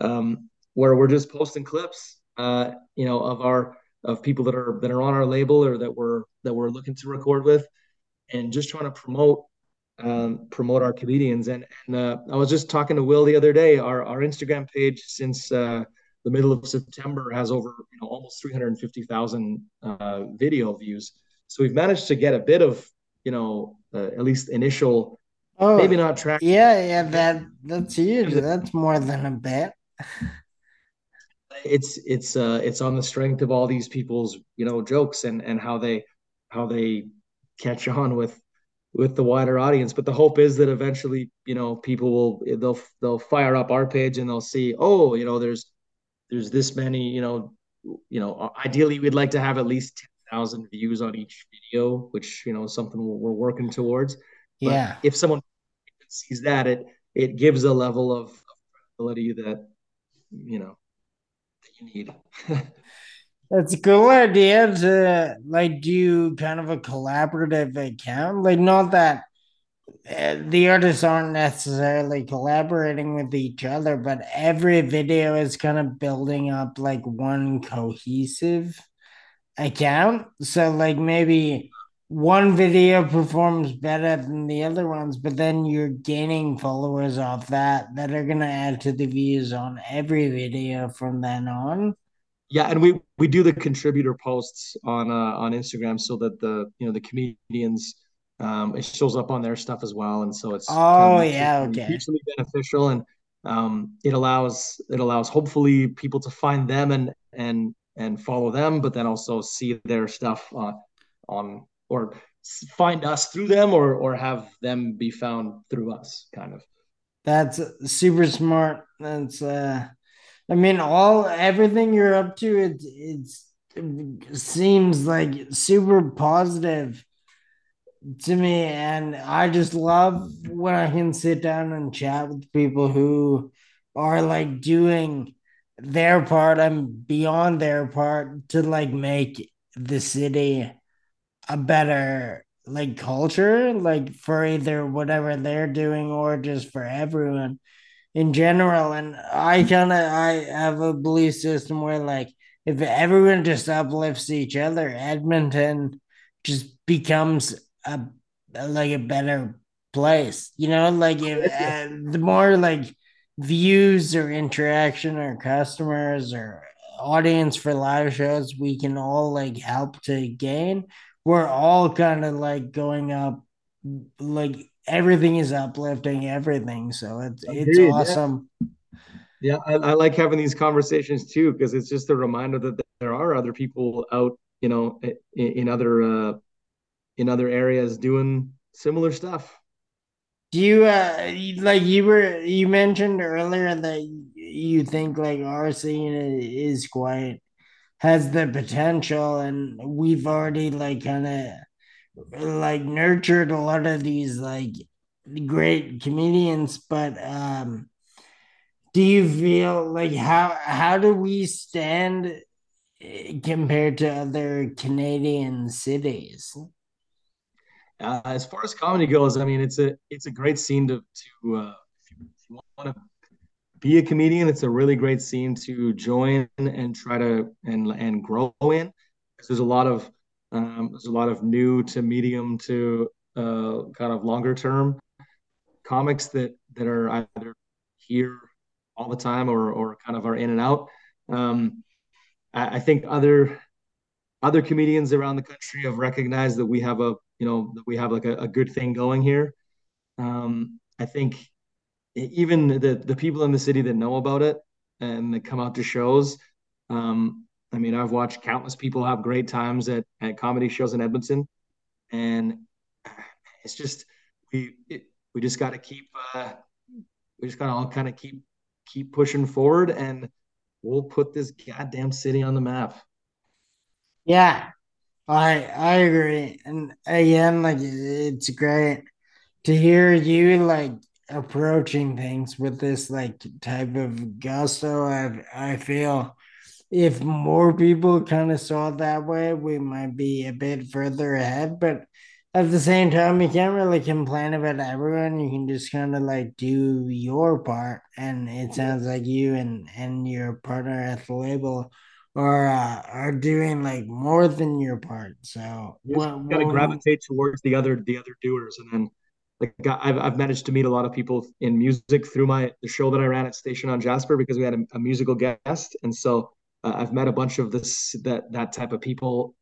um, where we're just posting clips, uh, you know, of our of people that are that are on our label or that we're that we're looking to record with, and just trying to promote um, promote our comedians. And and uh, I was just talking to Will the other day. Our our Instagram page since uh, the middle of September has over you know almost three hundred and fifty thousand uh, video views. So we've managed to get a bit of you know uh, at least initial Oh, maybe not track. Yeah, yeah, that that's huge. That's more than a bit. it's it's uh it's on the strength of all these people's you know jokes and and how they how they catch on with with the wider audience but the hope is that eventually you know people will they'll they'll fire up our page and they'll see oh you know there's there's this many you know you know ideally we'd like to have at least 10,000 views on each video which you know is something we're working towards but yeah. If someone sees that, it it gives a level of, credibility that you know that you need. That's a cool idea to like do kind of a collaborative account. Like, not that uh, the artists aren't necessarily collaborating with each other, but every video is kind of building up like one cohesive account. So, like, maybe one video performs better than the other ones, but then you're gaining followers off that that are gonna add to the views on every video from then on. Yeah, and we we do the contributor posts on uh, on Instagram so that the you know the comedians um, it shows up on their stuff as well, and so it's oh kind of yeah okay. mutually beneficial, and um, it allows it allows hopefully people to find them and and and follow them, but then also see their stuff uh, on or find us through them or or have them be found through us kind of. That's super smart. That's uh I mean all everything you're up to it it's it seems like super positive to me and I just love when I can sit down and chat with people who are like doing their part and beyond their part to like make the city a better like culture like for either whatever they're doing or just for everyone in general and i kind of i have a belief system where like if everyone just uplifts each other edmonton just becomes a like a better place you know? Like if uh, the more like views or interaction or customers or audience for live shows we can all like help to gain we're all kind of like going up like everything is uplifting everything so it's it's Agreed. awesome Yeah, I, I like having these conversations too because it's just a reminder that there are other people out, you know, in, in other uh, in other areas doing similar stuff. do you uh like you were you mentioned earlier that you think like our scene is quite has the potential and we've already like kind of like nurtured a lot of these like great comedians but um do you feel like how how do we stand eh, compared to other canadian cities Uh, as far as comedy goes, I mean, it's a it's a great scene to to uh, if you, if you want to be a comedian, it's a really great scene to join and try to and and grow in. There's a lot of um, there's a lot of new to medium to uh, kind of longer term comics that that are either here all the time or or kind of are in and out. Um, I, I think other other comedians around the country have recognized that we have a you know that we have like a, a good thing going here. Um, I think even the the people in the city that know about it and that come out to shows. Um, I mean, I've watched countless people have great times at at comedy shows in Edmonton, and it's just we it, we just got to keep uh, we just got to all kind of keep keep pushing forward, and we'll put this goddamn city on the map. yeah i i agree. And again like it's great to hear you like approaching things with this like type of gusto i i feel if more people kind of saw it that way, we might be a bit further ahead. But at the same time, you can't really complain about everyone. You can just kind of like do your part. And it sounds like you and and your partner at the label are uh, are doing like more than your part. So You what got to what gravitate towards the other the other doers, and then like I've I've managed to meet a lot of people in music through my the show that I ran at Station on Jasper because we had a, a musical guest, and so uh, I've met a bunch of this that that type of people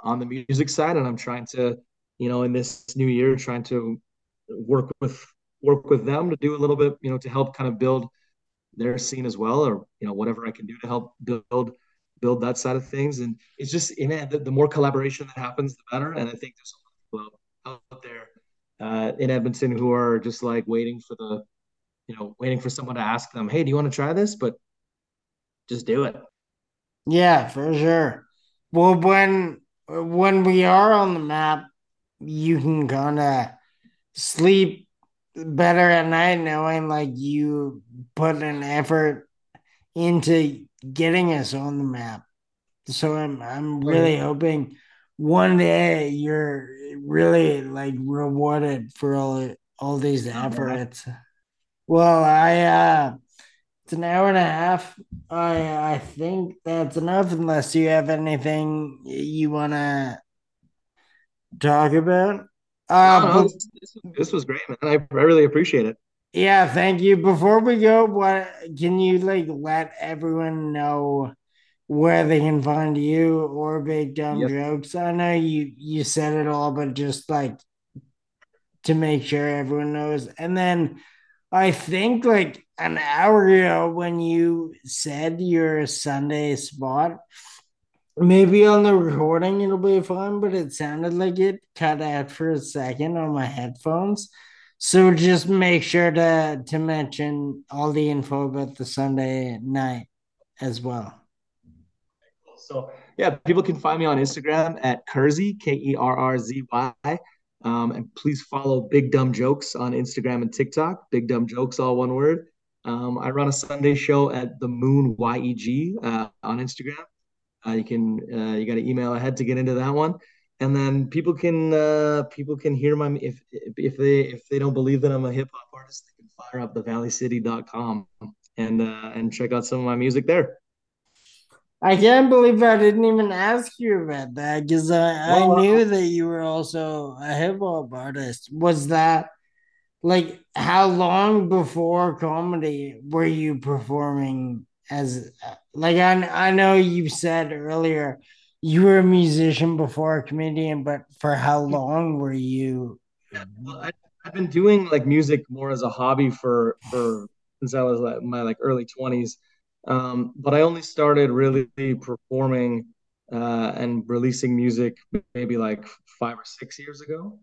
on the music side, and I'm trying to you know in this new year trying to work with work with them to do a little bit you know to help kind of build their scene as well, or you know whatever I can do to help build build that side of things. And it's just you know, the, the more collaboration that happens, the better. And I think there's a lot of people out there uh, in Edmonton who are just like waiting for the you know waiting for someone to ask them, hey, do you want to try this? But just do it. Yeah, for sure. Well, when when we are on the map, you can kind of sleep better at night knowing like you put an effort into getting us on the map. So I'm I'm really hoping one day you're really like rewarded for all all these efforts. Well, I uh it's an hour and a half. I I think that's enough unless you have anything you wanna talk about. Uh no, but this, this, this was great, man. I, I really appreciate it. Yeah, thank you. Before we go, what can you like let everyone know where they can find you or Big Dumb Yes. Jokes? I know you you said it all, but just like to make sure everyone knows. And then I think like an hour ago when you said your Sunday spot, maybe on the recording it'll be fine, but it sounded like it cut out for a second on my headphones. So just make sure to to mention all the info about the Sunday night as well. So yeah, people can find me on Instagram at Kerrzy K E R R Z Y, um, and please follow Big Dumb Jokes on Instagram and TikTok. Big Dumb Jokes, all one word. Um, I run a Sunday show at the Moon YEG uh, on Instagram. Uh, you can uh, you got to email ahead to get into that one, and then people can uh, people can hear my if if they if they don't believe that I'm a hip hop artist, they can fire up the valleycity.com and uh, and check out some of my music there. I can't believe I didn't even ask you about that because I, well, I knew that you were also a hip hop artist. Was that like how long before comedy were you performing as like I, I know you said earlier you were a musician before a comedian, but for how long were you? Yeah, well, I, have been doing like music more as a hobby for for since I was like my like early twenties. Um, but I only started really performing uh, and releasing music maybe like five or six years ago.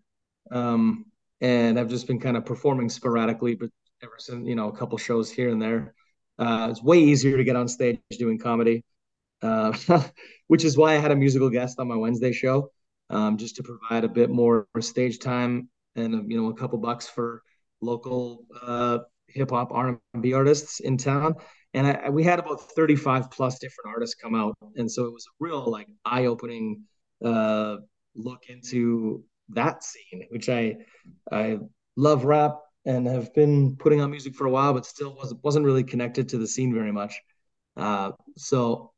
Um, and I've just been kind of performing sporadically, but ever since, you know, a couple shows here and there. Uh, it's way easier to get on stage doing comedy, uh, which is why I had a musical guest on my Wednesday show, um, just to provide a bit more stage time and you know a couple bucks for local uh, hip hop R and B artists in town and I, we had about 35 plus different artists come out and so it was a real like eye-opening uh, look into that scene which i i love rap and have been putting on music for a while but still wasn't wasn't really connected to the scene very much. Uh, so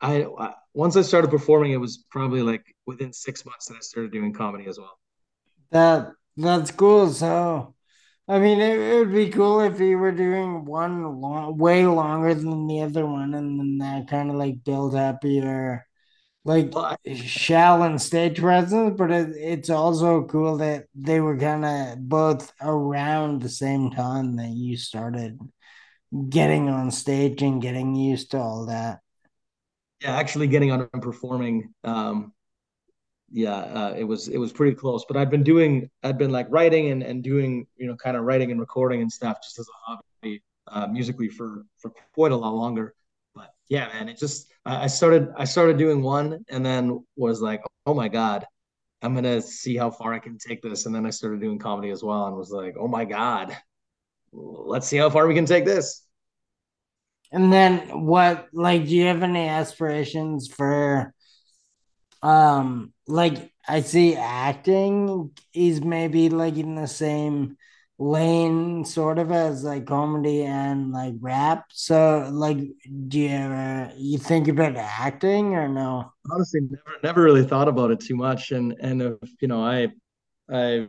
I, I once i started performing it was probably like within six months that i started doing comedy as well. That that's cool. So I mean, it, it, would be cool if you were doing one long, way longer than the other one, and then that kind of like build up your like well, I, shell and stage presence. But it, it's also cool that they were kind of both around the same time that you started getting on stage and getting used to all that. Yeah, actually getting on and performing um, yeah, uh, it was it was pretty close. But I'd been doing I'd been like writing and, and doing you know kind of writing and recording and stuff just as a hobby uh, musically for for quite a lot longer. But yeah, man, it just I started I started doing one and then was like, oh my god, I'm gonna see how far I can take this. And then I started doing comedy as well and was like, oh my god, let's see how far we can take this. And then what like do you have any aspirations for um like I see acting is maybe like in the same lane sort of as like comedy and like rap. So like do you ever you think about acting or no? Honestly never never really thought about it too much and and if you know I I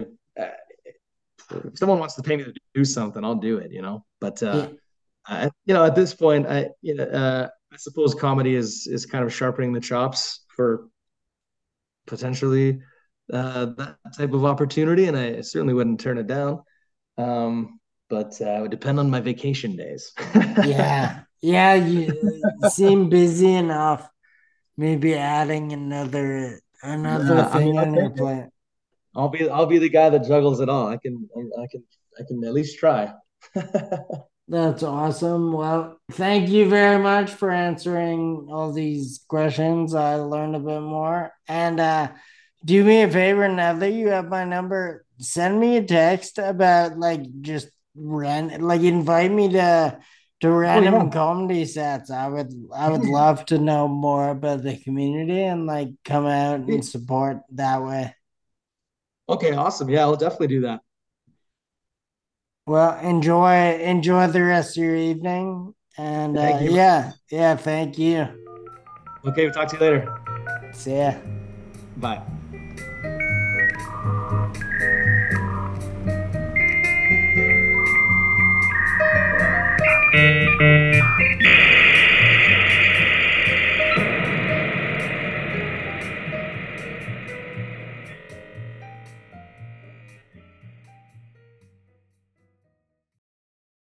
if someone wants to pay me to do something, I'll do it, you know. But uh, yeah. I, you know, at this point, I you know, uh, I suppose comedy is is kind of sharpening the chops for potentially uh, that type of opportunity, and I certainly wouldn't turn it down. Um, but uh, it would depend on my vacation days. yeah, yeah, you seem busy enough. Maybe adding another another uh, thing I mean, on your plate. I'll be I'll be the guy that juggles it all. I can I, I can I can at least try. That's awesome. Well, thank you very much for answering all these questions. I learned a bit more. And uh, do me a favor now that you have my number, send me a text about like just rent, like invite me to to random oh, yeah. comedy sets. I would I would love to know more about the community and like come out and support that way. Okay, awesome. Yeah, I'll definitely do that. Well, enjoy enjoy the rest of your evening, and uh, yeah, yeah, thank you. Okay, we'll talk to you later. See ya. Bye.